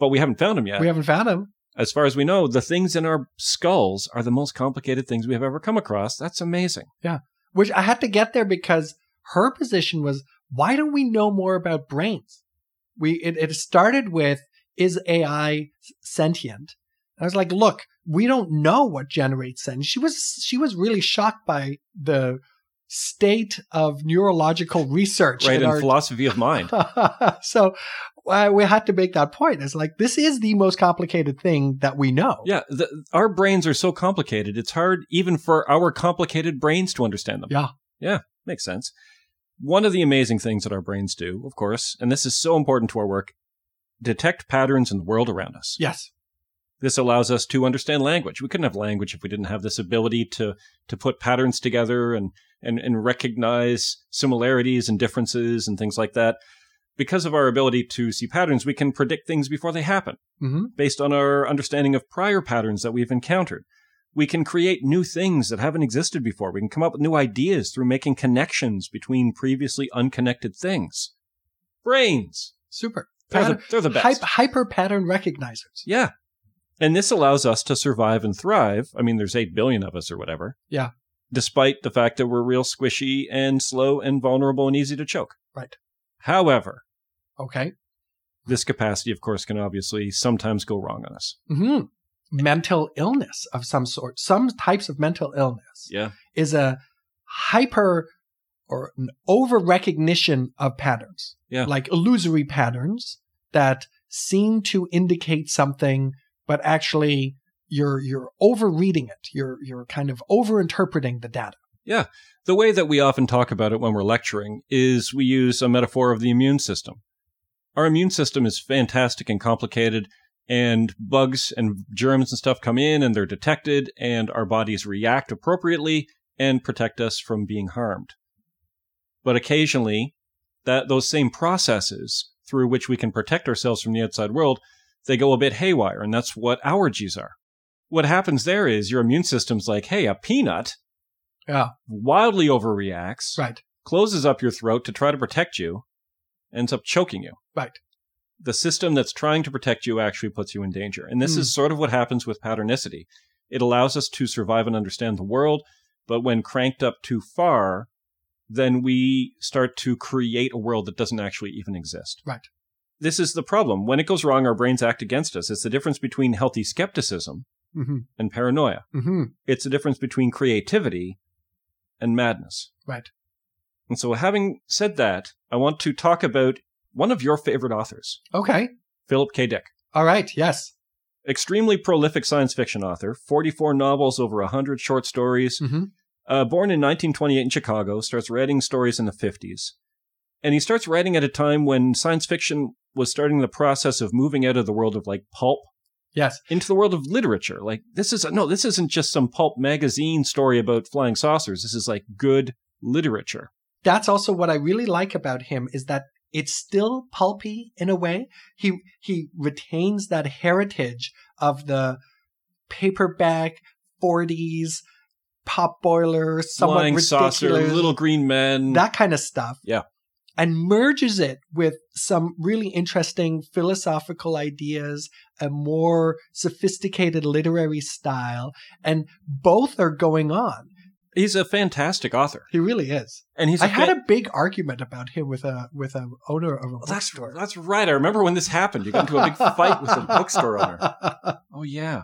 Speaker 2: but we haven't found them yet.
Speaker 3: We haven't found them.
Speaker 2: as far as we know, the things in our skulls are the most complicated things we have ever come across. That's amazing.
Speaker 3: Yeah, which I had to get there because her position was, why don't we know more about brains? We it, it started with is AI sentient? I was like, look, we don't know what generates sentience. She was she was really shocked by the state of neurological research
Speaker 2: Right,
Speaker 3: in
Speaker 2: and
Speaker 3: our
Speaker 2: philosophy of mind.
Speaker 3: so uh, we had to make that point. It's like this is the most complicated thing that we know.
Speaker 2: Yeah, the, our brains are so complicated. It's hard even for our complicated brains to understand them.
Speaker 3: Yeah.
Speaker 2: Yeah, makes sense. One of the amazing things that our brains do, of course, and this is so important to our work, detect patterns in the world around us.
Speaker 3: Yes.
Speaker 2: This allows us to understand language. We couldn't have language if we didn't have this ability to to put patterns together and and, and recognize similarities and differences and things like that. Because of our ability to see patterns, we can predict things before they happen
Speaker 3: hmm
Speaker 2: based on our understanding of prior patterns that we've encountered. We can create new things that haven't existed before. We can come up with new ideas through making connections between previously unconnected things. Brains.
Speaker 3: Super.
Speaker 2: They're the, they're the best.
Speaker 3: hyper pattern recognizers.
Speaker 2: Yeah. And this allows us to survive and thrive. I mean, there's 8 billion of us or whatever.
Speaker 3: Yeah.
Speaker 2: Despite the fact that we're real squishy and slow and vulnerable and easy to choke.
Speaker 3: Right.
Speaker 2: However,
Speaker 3: Okay.
Speaker 2: this capacity, of course, can obviously sometimes go wrong on us.
Speaker 3: hmm Mental illness of some sort. Some types of mental illness
Speaker 2: Yeah.
Speaker 3: is a hyper or an over recognition of patterns.
Speaker 2: Yeah.
Speaker 3: Like illusory patterns that seem to indicate something, but actually you're you're overreading it. You're you're kind of overinterpreting the data. Yeah.
Speaker 2: The way that we often talk about it when we're lecturing is we use a metaphor of the immune system. Our immune system is fantastic and complicated, and bugs and germs and stuff come in and they're detected, and our bodies react appropriately and protect us from being harmed. But occasionally, that those same processes through which we can protect ourselves from the outside world, they go a bit haywire, and that's what allergies are. what happens there is your immune system's like, hey, a peanut
Speaker 3: Yeah.
Speaker 2: wildly overreacts,
Speaker 3: Right.
Speaker 2: closes up your throat to try to protect you, ends up choking you.
Speaker 3: Right.
Speaker 2: The system that's trying to protect you actually puts you in danger. And this
Speaker 3: Hmm.
Speaker 2: is sort of what happens with patternicity. It allows us to survive and understand the world, but when cranked up too far, then we start to create a world that doesn't actually even exist.
Speaker 3: Right.
Speaker 2: This is the problem. When it goes wrong, our brains act against us. It's the difference between healthy skepticism
Speaker 3: hmm
Speaker 2: and paranoia.
Speaker 3: hmm
Speaker 2: It's the difference between creativity and madness.
Speaker 3: Right.
Speaker 2: And so, having said that, I want to talk about one of your favorite authors,
Speaker 3: Okay.
Speaker 2: Philip K. Dick.
Speaker 3: All right. Yes.
Speaker 2: Extremely prolific science fiction author, 44 novels, over 100 short stories.
Speaker 3: hmm
Speaker 2: Uh, born in 1928 in Chicago, starts writing stories in the 50s. And he starts writing at a time when science fiction was starting the process of moving out of the world of like pulp
Speaker 3: Yes.
Speaker 2: into the world of literature. Like this is no, this isn't just some pulp magazine story about flying saucers. This is like good literature.
Speaker 3: That's also what I really like about him is that it's still pulpy in a way. He he retains that heritage of the paperback 40s potboiler, somewhat
Speaker 2: flying
Speaker 3: ridiculous,
Speaker 2: saucer, little green men.
Speaker 3: that kind of stuff.
Speaker 2: Yeah.
Speaker 3: And merges it with some really interesting philosophical ideas, a more sophisticated literary style, and both are going on.
Speaker 2: He's a fantastic author,
Speaker 3: He really is.
Speaker 2: and he's.
Speaker 3: I had a big argument about him with a with a owner of a
Speaker 2: Well, that's
Speaker 3: bookstore.
Speaker 2: that's right. I remember when this happened. You got into a big fight with a bookstore owner. Oh yeah,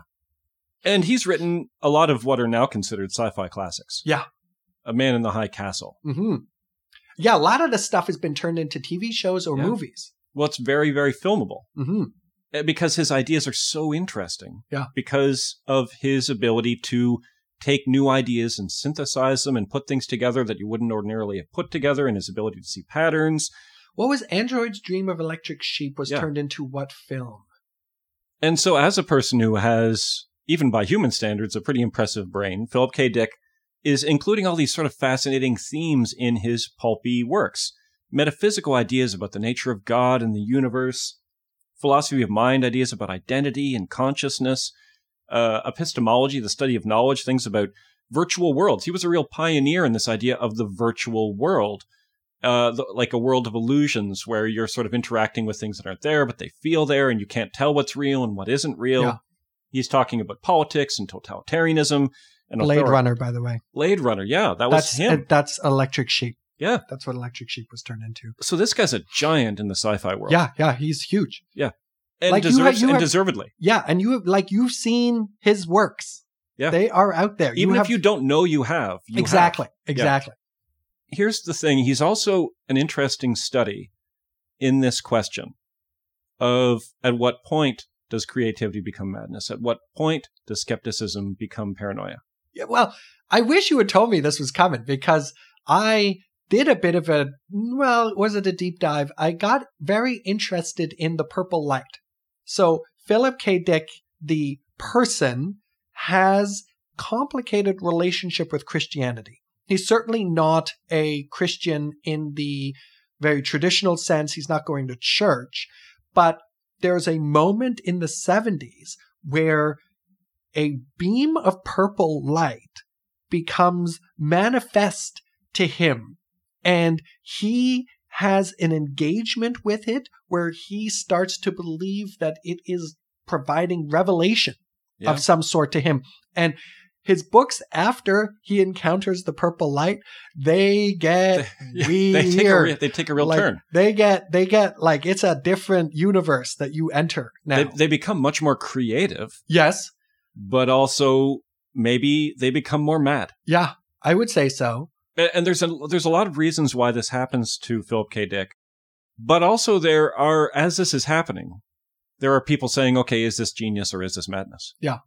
Speaker 2: and he's written a lot of what are now considered sci-fi classics.
Speaker 3: Yeah.
Speaker 2: A Man in the High Castle.
Speaker 3: hmm Yeah, a lot of the stuff has been turned into TV shows or
Speaker 2: Yeah.
Speaker 3: movies.
Speaker 2: Well, it's very very filmable.
Speaker 3: hmm
Speaker 2: Uh, because his ideas are so interesting.
Speaker 3: Yeah.
Speaker 2: Because of his ability to take new ideas and synthesize them and put things together that you wouldn't ordinarily have put together and his ability to see patterns.
Speaker 3: What was Android's Dream of Electric Sheep was
Speaker 2: Yeah.
Speaker 3: turned into what film?
Speaker 2: And so as a person who has, even by human standards, a pretty impressive brain, Philip K. Dick is including all these sort of fascinating themes in his pulpy works. Metaphysical ideas about the nature of God and the universe, philosophy of mind ideas about identity and consciousness, uh, epistemology, the study of knowledge, things about virtual worlds. He was a real pioneer in this idea of the virtual world, uh, the, like a world of illusions where you're sort of interacting with things that aren't there, but they feel there, and you can't tell what's real and what isn't real.
Speaker 3: Yeah.
Speaker 2: He's talking about politics and totalitarianism
Speaker 3: Blade
Speaker 2: author-
Speaker 3: Runner, by the way.
Speaker 2: Blade Runner, yeah, that was
Speaker 3: That's
Speaker 2: him.
Speaker 3: uh, that's Electric Sheep.
Speaker 2: Yeah.
Speaker 3: That's what Electric Sheep was turned into.
Speaker 2: so this guy's a giant in the sci-fi world.
Speaker 3: Yeah, yeah, he's huge.
Speaker 2: and,
Speaker 3: Like, you have- you
Speaker 2: and deservedly.
Speaker 3: Yeah, and you have like you've seen his works.
Speaker 2: Yeah.
Speaker 3: They are out there.
Speaker 2: Even
Speaker 3: have,
Speaker 2: if you don't know you have. You have.
Speaker 3: exactly, exactly.
Speaker 2: here's the thing he's also an interesting study in this question of at what point does creativity become madness at what point does skepticism become paranoia
Speaker 3: Yeah, well, I wish you had told me this was coming because I did a bit of a well, was it a deep dive? I got very interested in the purple light. So Philip K. Dick, the person, has complicated relationship with Christianity. He's certainly not a Christian in the very traditional sense. He's not going to church, but there's a moment in the 70s where a beam of purple light becomes manifest to him. And he has an engagement with it where he starts to believe that it is providing revelation
Speaker 2: Yeah.
Speaker 3: of some sort to him. And his books after he encounters the purple light they get
Speaker 2: Yeah,
Speaker 3: weird
Speaker 2: they take a re- they take a real
Speaker 3: Like,
Speaker 2: turn.
Speaker 3: they get they get like it's a different universe that you enter now.
Speaker 2: they, they become much more creative.
Speaker 3: Yes
Speaker 2: but also maybe they become more mad
Speaker 3: yeah i would say so
Speaker 2: and there's a there's a lot of reasons why this happens to Philip K. Dick, but also there are as this is happening, there are people saying, "Okay, is this genius or is this madness?"
Speaker 3: Yeah.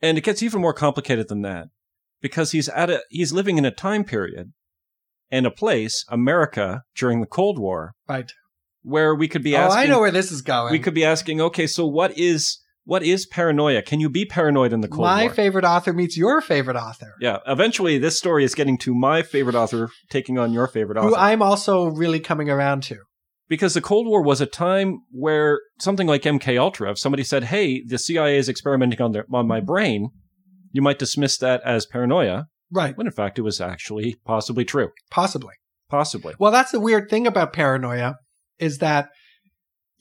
Speaker 2: and it gets even more complicated than that because he's at a he's living in a time period and a place, America during the Cold War,
Speaker 3: right
Speaker 2: where we could be
Speaker 3: oh
Speaker 2: asking,
Speaker 3: i know where this is going
Speaker 2: we could be asking, "Okay, so what is what is paranoia? Can you be paranoid in the Cold
Speaker 3: my
Speaker 2: War?"
Speaker 3: My favorite author meets your favorite author
Speaker 2: yeah, eventually this story is getting to my favorite author taking on your favorite author.
Speaker 3: who i'm also really coming around to
Speaker 2: because the Cold War was a time where something like MK Ultra, if somebody said, "Hey, the CIA is experimenting on their on my mm-hmm. brain," you might dismiss that as paranoia,
Speaker 3: Right.
Speaker 2: when in fact it was actually possibly true.
Speaker 3: Possibly.
Speaker 2: Possibly.
Speaker 3: Well, that's the weird thing about paranoia is that,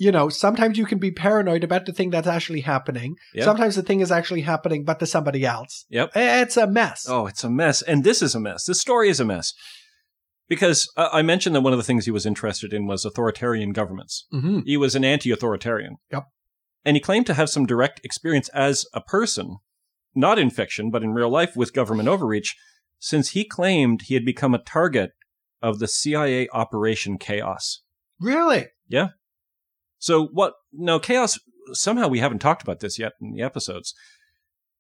Speaker 3: you know, sometimes you can be paranoid about the thing that's actually happening.
Speaker 2: Yeah.
Speaker 3: Sometimes the thing is actually happening, but to somebody else.
Speaker 2: Yep.
Speaker 3: It's a mess.
Speaker 2: Oh, it's a mess. And this is a mess. This story is a mess. Because uh, I mentioned that one of the things he was interested in was authoritarian governments.
Speaker 3: hmm
Speaker 2: He was an anti authoritarian.
Speaker 3: Yep.
Speaker 2: And he claimed to have some direct experience as a person, not in fiction, but in real life with government overreach, since he claimed he had become a target of the CIA Operation Chaos.
Speaker 3: Really?
Speaker 2: So, what? No, Chaos, somehow we haven't talked about this yet in the episodes.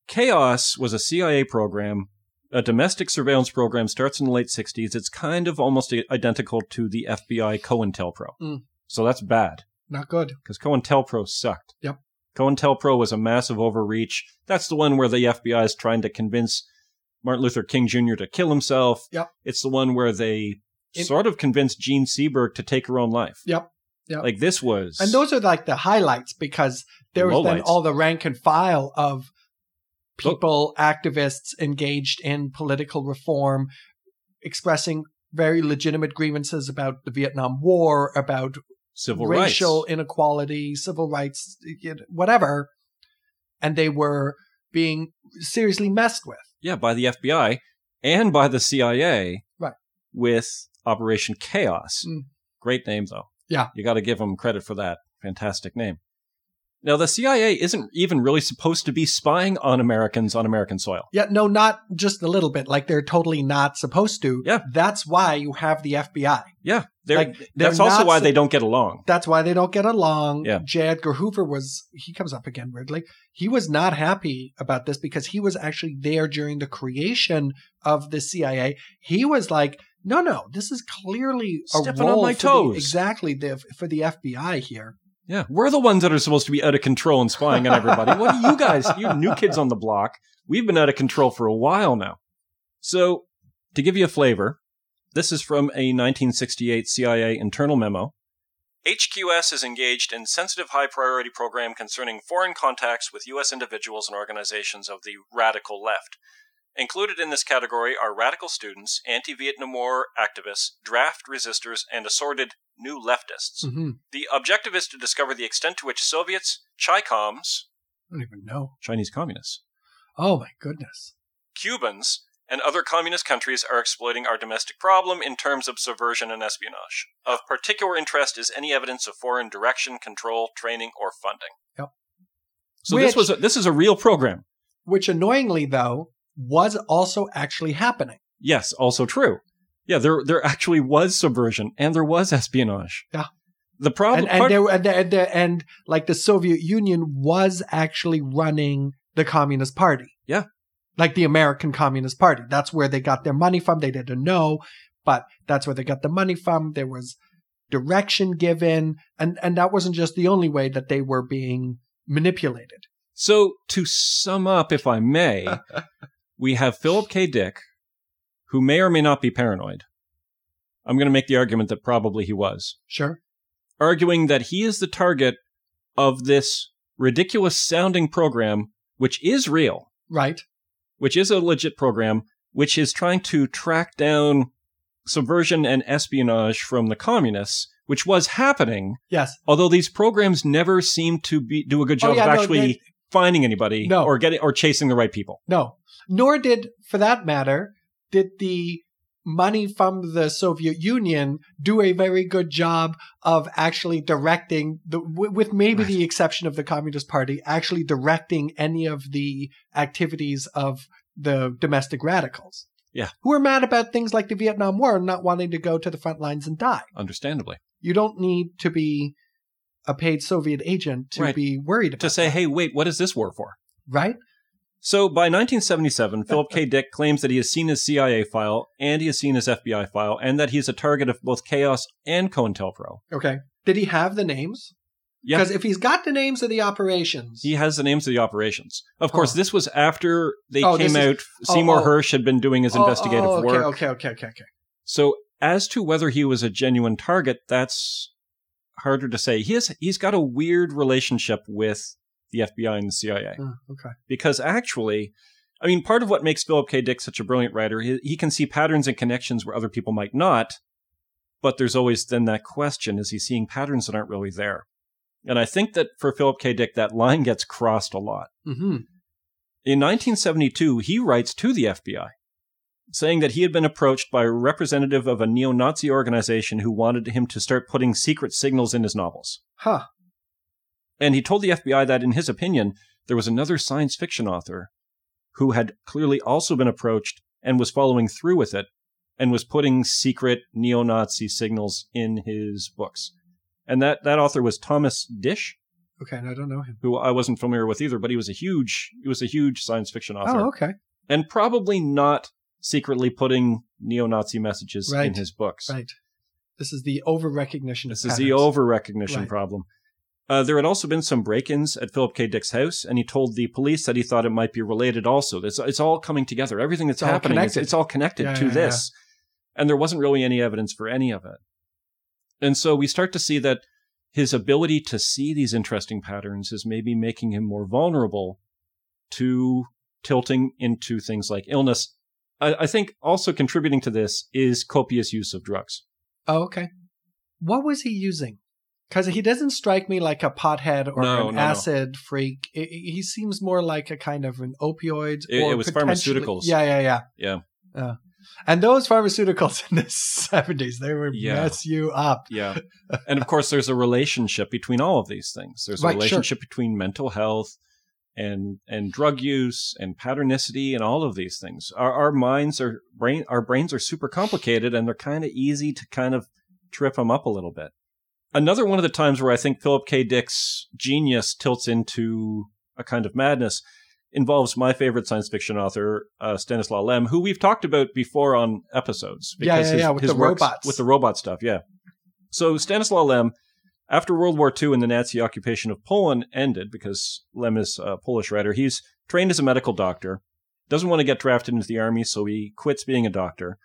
Speaker 2: Chaos was a CIA program, a domestic surveillance program, starts in the late 60s. It's kind of almost identical to the FBI COINTELPRO.
Speaker 3: Mm.
Speaker 2: So that's bad
Speaker 3: Not good.
Speaker 2: because COINTELPRO sucked.
Speaker 3: Yep.
Speaker 2: COINTELPRO was a massive overreach. That's the one where the FBI is trying to convince Martin Luther King Jr. to kill himself.
Speaker 3: Yep.
Speaker 2: It's the one where they
Speaker 3: In-
Speaker 2: sort of convinced Jean Seberg to take her own life.
Speaker 3: Yep.
Speaker 2: Like this was.
Speaker 3: And those are like the highlights because there was then
Speaker 2: Lowlights.
Speaker 3: all the rank and file of people, activists engaged in political reform, expressing very legitimate grievances about the Vietnam War, about
Speaker 2: civil
Speaker 3: racial
Speaker 2: rights.
Speaker 3: inequality, civil rights, whatever. And they were being seriously messed with.
Speaker 2: Yeah, by the FBI and by the CIA.
Speaker 3: Right.
Speaker 2: With Operation Chaos.
Speaker 3: Mm.
Speaker 2: Great name, though.
Speaker 3: Yeah.
Speaker 2: You got to give them credit for that. Fantastic name. Now, the CIA isn't even really supposed to be spying on Americans on American soil.
Speaker 3: Yeah, no, not just a little bit. Like they're totally not supposed to.
Speaker 2: Yeah.
Speaker 3: That's why you have the FBI.
Speaker 2: Yeah. They're,
Speaker 3: Like, they're
Speaker 2: that's also why
Speaker 3: su-
Speaker 2: they don't get along.
Speaker 3: That's why they don't get along.
Speaker 2: Yeah.
Speaker 3: J. Edgar Hoover was, he comes up again weirdly. He was not happy about this because he was actually there during the creation of the CIA. He was like, no, no, this is clearly a
Speaker 2: Stepping on my
Speaker 3: for the-
Speaker 2: toes."
Speaker 3: exactly the, for the FBI here.
Speaker 2: Yeah. We're the ones that are supposed to be out of control and spying on everybody. what are you guys? You new kids on the block. We've been out of control for a while now. So, to give you a flavor, this is from a 1968 CIA internal memo. HQS is engaged in sensitive high priority program concerning foreign contacts with U.S. individuals and organizations of the radical left. Included in this category are radical students, anti Vietnam War activists, draft resistors, and assorted new leftists.
Speaker 3: hmm
Speaker 2: The objective is to discover the extent to which Soviets, Chicoms,
Speaker 3: I don't even know.
Speaker 2: Chinese communists,
Speaker 3: Oh my goodness.
Speaker 2: Cubans, and other communist countries are exploiting our domestic problem in terms of subversion and espionage. Of particular interest is any evidence of foreign direction, control, training, or funding.
Speaker 3: Yep.
Speaker 2: So this was a, this is a real program.
Speaker 3: Which annoyingly, though, was also actually happening.
Speaker 2: Yes, also true. Yeah, there there actually was subversion and there was espionage.
Speaker 3: Yeah.
Speaker 2: The problem
Speaker 3: and and, there, and, and, and like the Soviet Union was actually running the Communist Party.
Speaker 2: Yeah.
Speaker 3: Like the American Communist Party. That's where they got their money from. They didn't know, but that's where they got the money from. There was direction given, and and that wasn't just the only way that they were being manipulated.
Speaker 2: So, to sum up, if I may, we have Philip K. Dick, who may or may not be paranoid. I'm going to make the argument that probably he was,
Speaker 3: Sure.
Speaker 2: arguing that he is the target of this ridiculous sounding program, which is real,
Speaker 3: Right.
Speaker 2: which is a legit program, which is trying to track down subversion and espionage from the communists, which was happening,
Speaker 3: Yes.
Speaker 2: although these programs never seem to be do a good
Speaker 3: Oh,
Speaker 2: job
Speaker 3: yeah,
Speaker 2: of
Speaker 3: no,
Speaker 2: actually finding anybody
Speaker 3: No.
Speaker 2: or getting or chasing the right people.
Speaker 3: No. Nor did, for that matter, did the money from the Soviet Union do a very good job of actually directing the, with maybe
Speaker 2: Right.
Speaker 3: the exception of the Communist Party, actually directing any of the activities of the domestic radicals.
Speaker 2: Yeah.
Speaker 3: Who are mad about things like the Vietnam War and not wanting to go to the front lines and die.
Speaker 2: Understandably,
Speaker 3: You don't need to be a paid Soviet agent to
Speaker 2: Right.
Speaker 3: be worried about
Speaker 2: to say,
Speaker 3: that,
Speaker 2: "Hey, wait, what is this war for?"
Speaker 3: right?
Speaker 2: So by 1977, Philip K. Dick claims that he has seen his CIA file and he has seen his FBI file, and that he's a target of both Chaos and COINTELPRO.
Speaker 3: Okay. Did he have the names?
Speaker 2: Yeah.
Speaker 3: Because if he's got the names of the operations,
Speaker 2: He has the names of the operations. Of course,
Speaker 3: oh.
Speaker 2: this was after they
Speaker 3: Oh,
Speaker 2: came
Speaker 3: is-
Speaker 2: out. Oh, Seymour
Speaker 3: oh.
Speaker 2: Hersh had been doing his
Speaker 3: Oh, oh
Speaker 2: investigative
Speaker 3: oh, okay,
Speaker 2: work.
Speaker 3: Okay, okay, okay, okay.
Speaker 2: So, as to whether he was a genuine target, that's harder to say. He has he's got a weird relationship with the FBI and the CIA
Speaker 3: Oh, okay.
Speaker 2: because actually, I mean, part of what makes Philip K. Dick such a brilliant writer, he, he can see patterns and connections where other people might not. But there's always then that question: Is he seeing patterns that aren't really there? And I think that for Philip K. Dick, that line gets crossed a lot.
Speaker 3: Mm-hmm.
Speaker 2: In 1972, he writes to the FBI saying that he had been approached by a representative of a neo Nazi organization who wanted him to start putting secret signals in his novels.
Speaker 3: Huh.
Speaker 2: And he told the FBI that, in his opinion, there was another science fiction author who had clearly also been approached and was following through with it and was putting secret neo Nazi signals in his books. And that, that author was Thomas Disch,
Speaker 3: Okay. And I don't know him.
Speaker 2: who I wasn't familiar with either, but he was a huge he was a huge science fiction author.
Speaker 3: Oh, okay.
Speaker 2: And probably not secretly putting neo Nazi messages in his books.
Speaker 3: Right. This is the over recognition.
Speaker 2: This is the over recognition
Speaker 3: Right.
Speaker 2: problem. Uh, there had also been some break ins at Philip K. Dick's house, and he told the police that he thought it might be related also. It's, it's all coming together. Everything that's
Speaker 3: It's all
Speaker 2: happening, it's, it's all connected
Speaker 3: Yeah,
Speaker 2: to
Speaker 3: yeah,
Speaker 2: this. And there wasn't really any evidence for any of it. And so we start to see that his ability to see these interesting patterns is maybe making him more vulnerable to tilting into things like illness. I, I think also contributing to this is copious use of drugs.
Speaker 3: Oh, okay. What was he using? Because he doesn't strike me like a pothead or
Speaker 2: No,
Speaker 3: an
Speaker 2: no, no.
Speaker 3: acid freak. I- I- he seems more like a kind of an opioid.
Speaker 2: It-
Speaker 3: or
Speaker 2: it was pharmaceuticals.
Speaker 3: Yeah, yeah, yeah.
Speaker 2: Yeah.
Speaker 3: Uh, and those pharmaceuticals in the seventies, they would
Speaker 2: Yeah.
Speaker 3: mess you up.
Speaker 2: Yeah. and of course, there's a relationship between all of these things. There's a
Speaker 3: Right, sure.
Speaker 2: relationship between mental health and and drug use and patternicity and all of these things. Our, our minds are brain our brains are super complicated and they're kind of easy to kind of trip them up a little bit. Another one of the times where I think Philip K. Dick's genius tilts into a kind of madness involves my favorite science fiction author, uh, Stanislaw Lem, who we've talked about before on episodes.
Speaker 3: Yeah,
Speaker 2: because
Speaker 3: yeah,
Speaker 2: his-
Speaker 3: yeah, with
Speaker 2: his
Speaker 3: the robots.
Speaker 2: With the robot stuff, yeah. So Stanislaw Lem, after World War II and the Nazi occupation of Poland ended, because Lem is a Polish writer, he's trained as a medical doctor, doesn't want to get drafted into the army, so he quits being a doctor,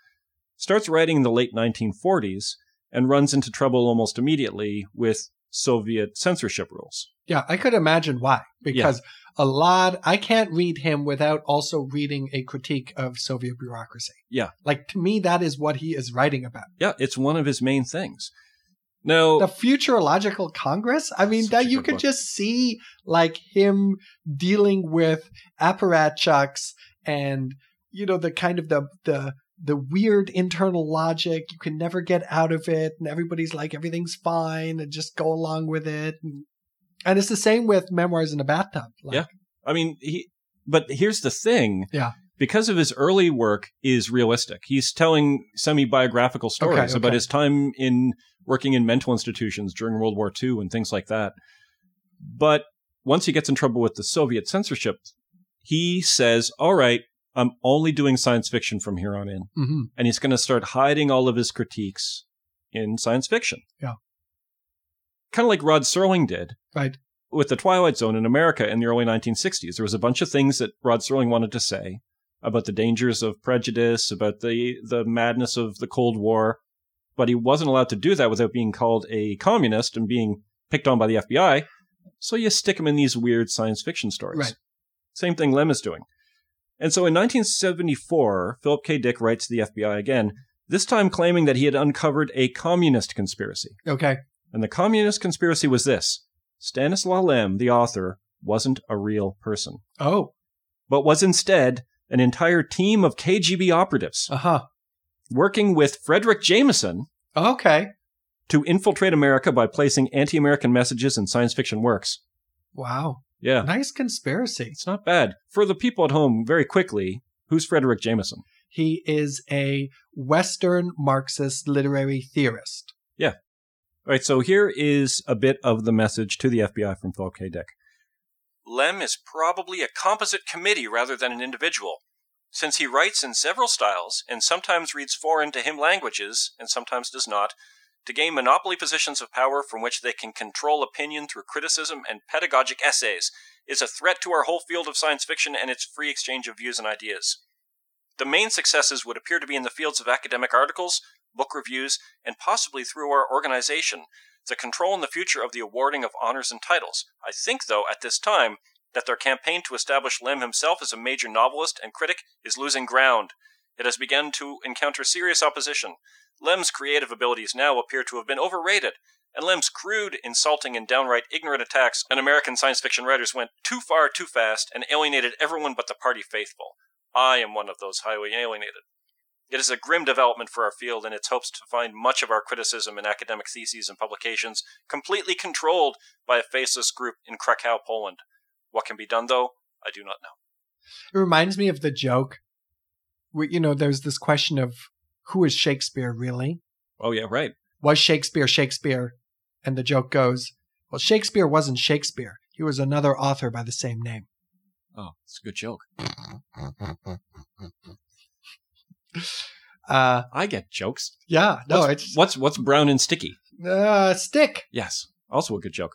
Speaker 2: starts writing in the late 1940s, and runs into trouble almost immediately with Soviet censorship rules.
Speaker 3: Yeah, I could imagine why. Because a lot, I can't read him without also reading a critique of Soviet bureaucracy.
Speaker 2: Yeah.
Speaker 3: Like to me, that is what he is writing about.
Speaker 2: Yeah, it's one of his main things. Now,
Speaker 3: The Futurological Congress. I mean, that you could
Speaker 2: book.
Speaker 3: just see like him dealing with apparatchiks and you know the kind of the the the weird internal logic. You can never get out of it, and everybody's like everything's fine and just go along with it. And, and it's the same with Memoirs in a Bathtub. Like,
Speaker 2: Yeah. I mean, he. But here's the thing.
Speaker 3: Yeah.
Speaker 2: Because of his early work is realistic. He's telling semi-biographical stories
Speaker 3: Okay,
Speaker 2: about his time in working in mental institutions during World War II and things like that. But once he gets in trouble with the Soviet censorship, he says, "All right, I'm only doing science fiction from here on in."
Speaker 3: hmm
Speaker 2: and he's going to start hiding all of his critiques in science fiction.
Speaker 3: Yeah.
Speaker 2: Kind of like Rod Serling did
Speaker 3: Right.
Speaker 2: with the Twilight Zone in America in the early 1960s. There was a bunch of things that Rod Serling wanted to say about the dangers of prejudice, about the, the madness of the Cold War, but he wasn't allowed to do that without being called a communist and being picked on by the FBI. So you stick him in these weird science fiction stories.
Speaker 3: Right.
Speaker 2: Same thing Lem is doing. And so in 1974, Philip K. Dick writes to the FBI again, this time claiming that he had uncovered a communist conspiracy.
Speaker 3: Okay.
Speaker 2: And the communist conspiracy was this Stanislaw Lem, the author, wasn't a real person,
Speaker 3: Oh.
Speaker 2: but was instead an entire team of KGB operatives
Speaker 3: Uh huh.
Speaker 2: working with Fredric Jameson
Speaker 3: Okay.
Speaker 2: to infiltrate America by placing anti American messages in science fiction works.
Speaker 3: Wow.
Speaker 2: Yeah,
Speaker 3: Nice conspiracy.
Speaker 2: it's not bad. For the people at home, very quickly, who's Fredric Jameson?
Speaker 3: He is a Western Marxist literary theorist. Yeah.
Speaker 2: All right, so here is a bit of the message to the FBI from Philip K. Dick. Lem is probably a composite committee rather than an individual, since he writes in several styles and sometimes reads foreign to him languages and sometimes does not, to gain monopoly positions of power from which they can control opinion through criticism and pedagogic essays, is a threat to our whole field of science fiction and its free exchange of views and ideas. The main successes would appear to be in the fields of academic articles, book reviews, and possibly through our organization, the control in the future of the awarding of honors and titles. I think, though, at this time, that their campaign to establish Lem himself as a major novelist and critic is losing ground. It has begun to encounter serious opposition. Lem's creative abilities now appear to have been overrated, and Lem's crude, insulting, and downright ignorant attacks on American science fiction writers went too far too fast and alienated everyone but the party faithful. I am one of those highly alienated. It is a grim development for our field in its hopes to find much of our criticism in academic theses and publications completely controlled by a faceless group in Krakow, Poland. What can be done, though, I do not know.
Speaker 3: It reminds me of the joke where, you know, there's this question of who is Shakespeare really?
Speaker 2: Oh, yeah, right.
Speaker 3: Was Shakespeare Shakespeare? And the joke goes, well, Shakespeare wasn't Shakespeare. He was another author by the same name.
Speaker 2: Oh, it's a good joke.
Speaker 3: Uh,
Speaker 2: I get jokes.
Speaker 3: yeah, no,
Speaker 2: what's,
Speaker 3: it's
Speaker 2: what's what's brown and sticky?
Speaker 3: uh, stick.
Speaker 2: Yes, also a good joke.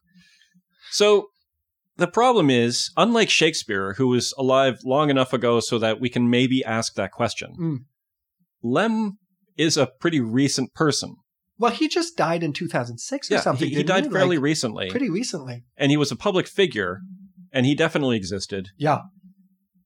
Speaker 2: So the problem is, unlike Shakespeare, who was alive long enough ago so that we can maybe ask that question,
Speaker 3: Mm.
Speaker 2: Lem is a pretty recent person.
Speaker 3: Well, he just died in 2006 or
Speaker 2: Yeah,
Speaker 3: something.
Speaker 2: he, he died fairly
Speaker 3: Like,
Speaker 2: recently,
Speaker 3: pretty recently.
Speaker 2: and he was a public figure, and he definitely existed.
Speaker 3: Yeah,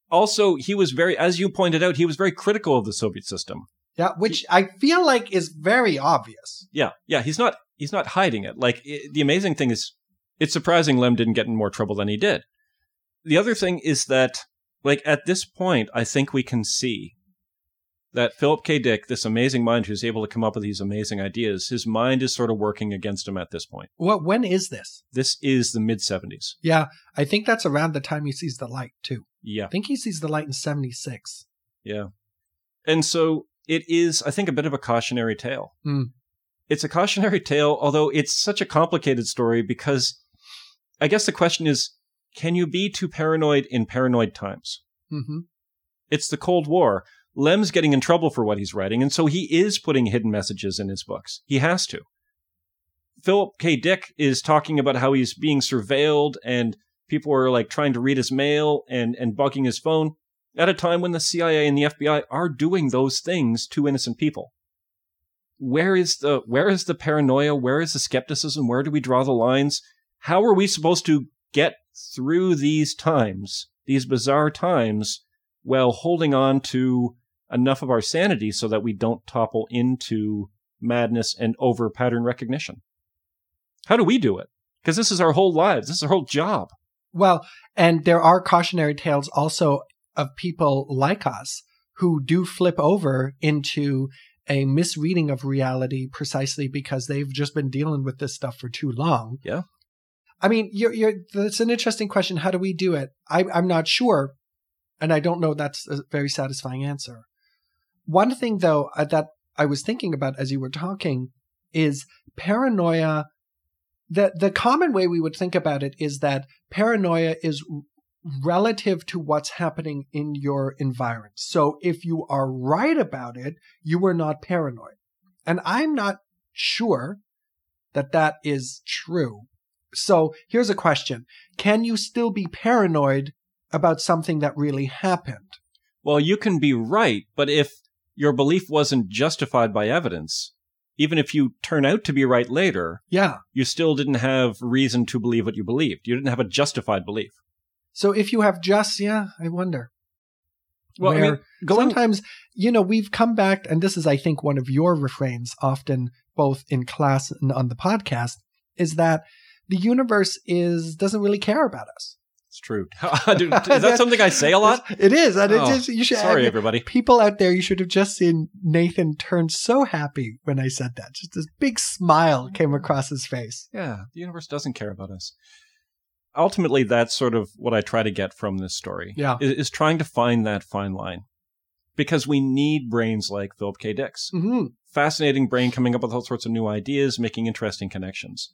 Speaker 2: Also, he was very, as you pointed out, he was very critical of the Soviet system.
Speaker 3: yeah, which I feel like is very obvious.
Speaker 2: Yeah, yeah, he's not he's not hiding it. Like i the amazing thing is, it's surprising Lem didn't get in more trouble than he did. The other thing is that, like at this point, I think we can see that Philip K. Dick, this amazing mind who's able to come up with these amazing ideas, his mind is sort of working against him at this point.
Speaker 3: What? When is this?
Speaker 2: This is the mid seventies.
Speaker 3: Yeah, I think that's around the time he sees the light too.
Speaker 2: Yeah,
Speaker 3: I think he sees the light in 76.
Speaker 2: yeah, and so it is, I think, a bit of a cautionary tale.
Speaker 3: Hmm.
Speaker 2: It's a cautionary tale, although it's such a complicated story because I guess the question is can you be too paranoid in paranoid times?
Speaker 3: Mm-hmm.
Speaker 2: It's the Cold War. Lem's getting in trouble for what he's writing, and so he is putting hidden messages in his books. He has to. Philip K. Dick is talking about how he's being surveilled and people are like trying to read his mail and, and bugging his phone at a time when the CIA and the FBI are doing those things to innocent people. Where is the where is the paranoia? Where is the skepticism? Where do we draw the lines? How are we supposed to get through these times, these bizarre times, while holding on to enough of our sanity so that we don't topple into madness and over pattern recognition? How do we do it? Because this is our whole lives. This is our whole job.
Speaker 3: Well, and there are cautionary tales also of people like us who do flip over into a misreading of reality precisely because they've just been dealing with this stuff for too long.
Speaker 2: Yeah.
Speaker 3: I mean, you're, you're, that's an interesting question. How do we do it? I, I'm not sure. And I don't know that's a very satisfying answer. One thing, though, uh, that I was thinking about as you were talking is paranoia. The, the common way we would think about it is that paranoia is relative to what's happening in your environment. So if you are right about it, you are not paranoid. And I'm not sure that that is true. So here's a question. Can you still be paranoid about something that really happened?
Speaker 2: Well, you can be right, but if your belief wasn't justified by evidence, even if you turn out to be right later,
Speaker 3: Yeah.
Speaker 2: you still didn't have reason to believe what you believed. You didn't have a justified belief.
Speaker 3: So if you have just, yeah, I wonder.
Speaker 2: Well, I mean,
Speaker 3: sometimes, you know, we've come back, and this is, I think, one of your refrains often, both in class and on the podcast, is that the universe is doesn't really care about us.
Speaker 2: It's true. Dude, is that something I say a lot?
Speaker 3: It is, and
Speaker 2: Oh,
Speaker 3: is. You should.
Speaker 2: Sorry, everybody.
Speaker 3: people out there, you should have just seen Nathan turn so happy when I said that. Just this big smile came across his face.
Speaker 2: Yeah, the universe doesn't care about us. Ultimately, that's sort of what I try to get from this story.
Speaker 3: Yeah.
Speaker 2: Is, is trying to find that fine line. Because we need brains like Philip K. Dick's.
Speaker 3: hmm
Speaker 2: Fascinating brain coming up with all sorts of new ideas, making interesting connections.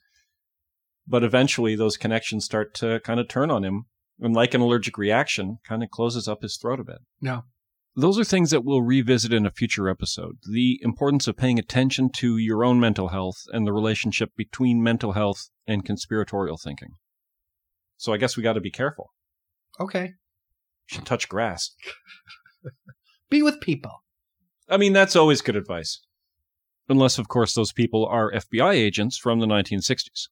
Speaker 2: But eventually, those connections start to kind of turn on him. And like an allergic reaction, kind of closes up his throat a bit.
Speaker 3: Yeah.
Speaker 2: Those are things that we'll revisit in a future episode. The importance of paying attention to your own mental health and the relationship between mental health and conspiratorial thinking. So I guess we got to be careful.
Speaker 3: Okay.
Speaker 2: Should touch grass.
Speaker 3: Be with people.
Speaker 2: I mean, that's always good advice. Unless, of course, those people are FBI agents from the 1960s.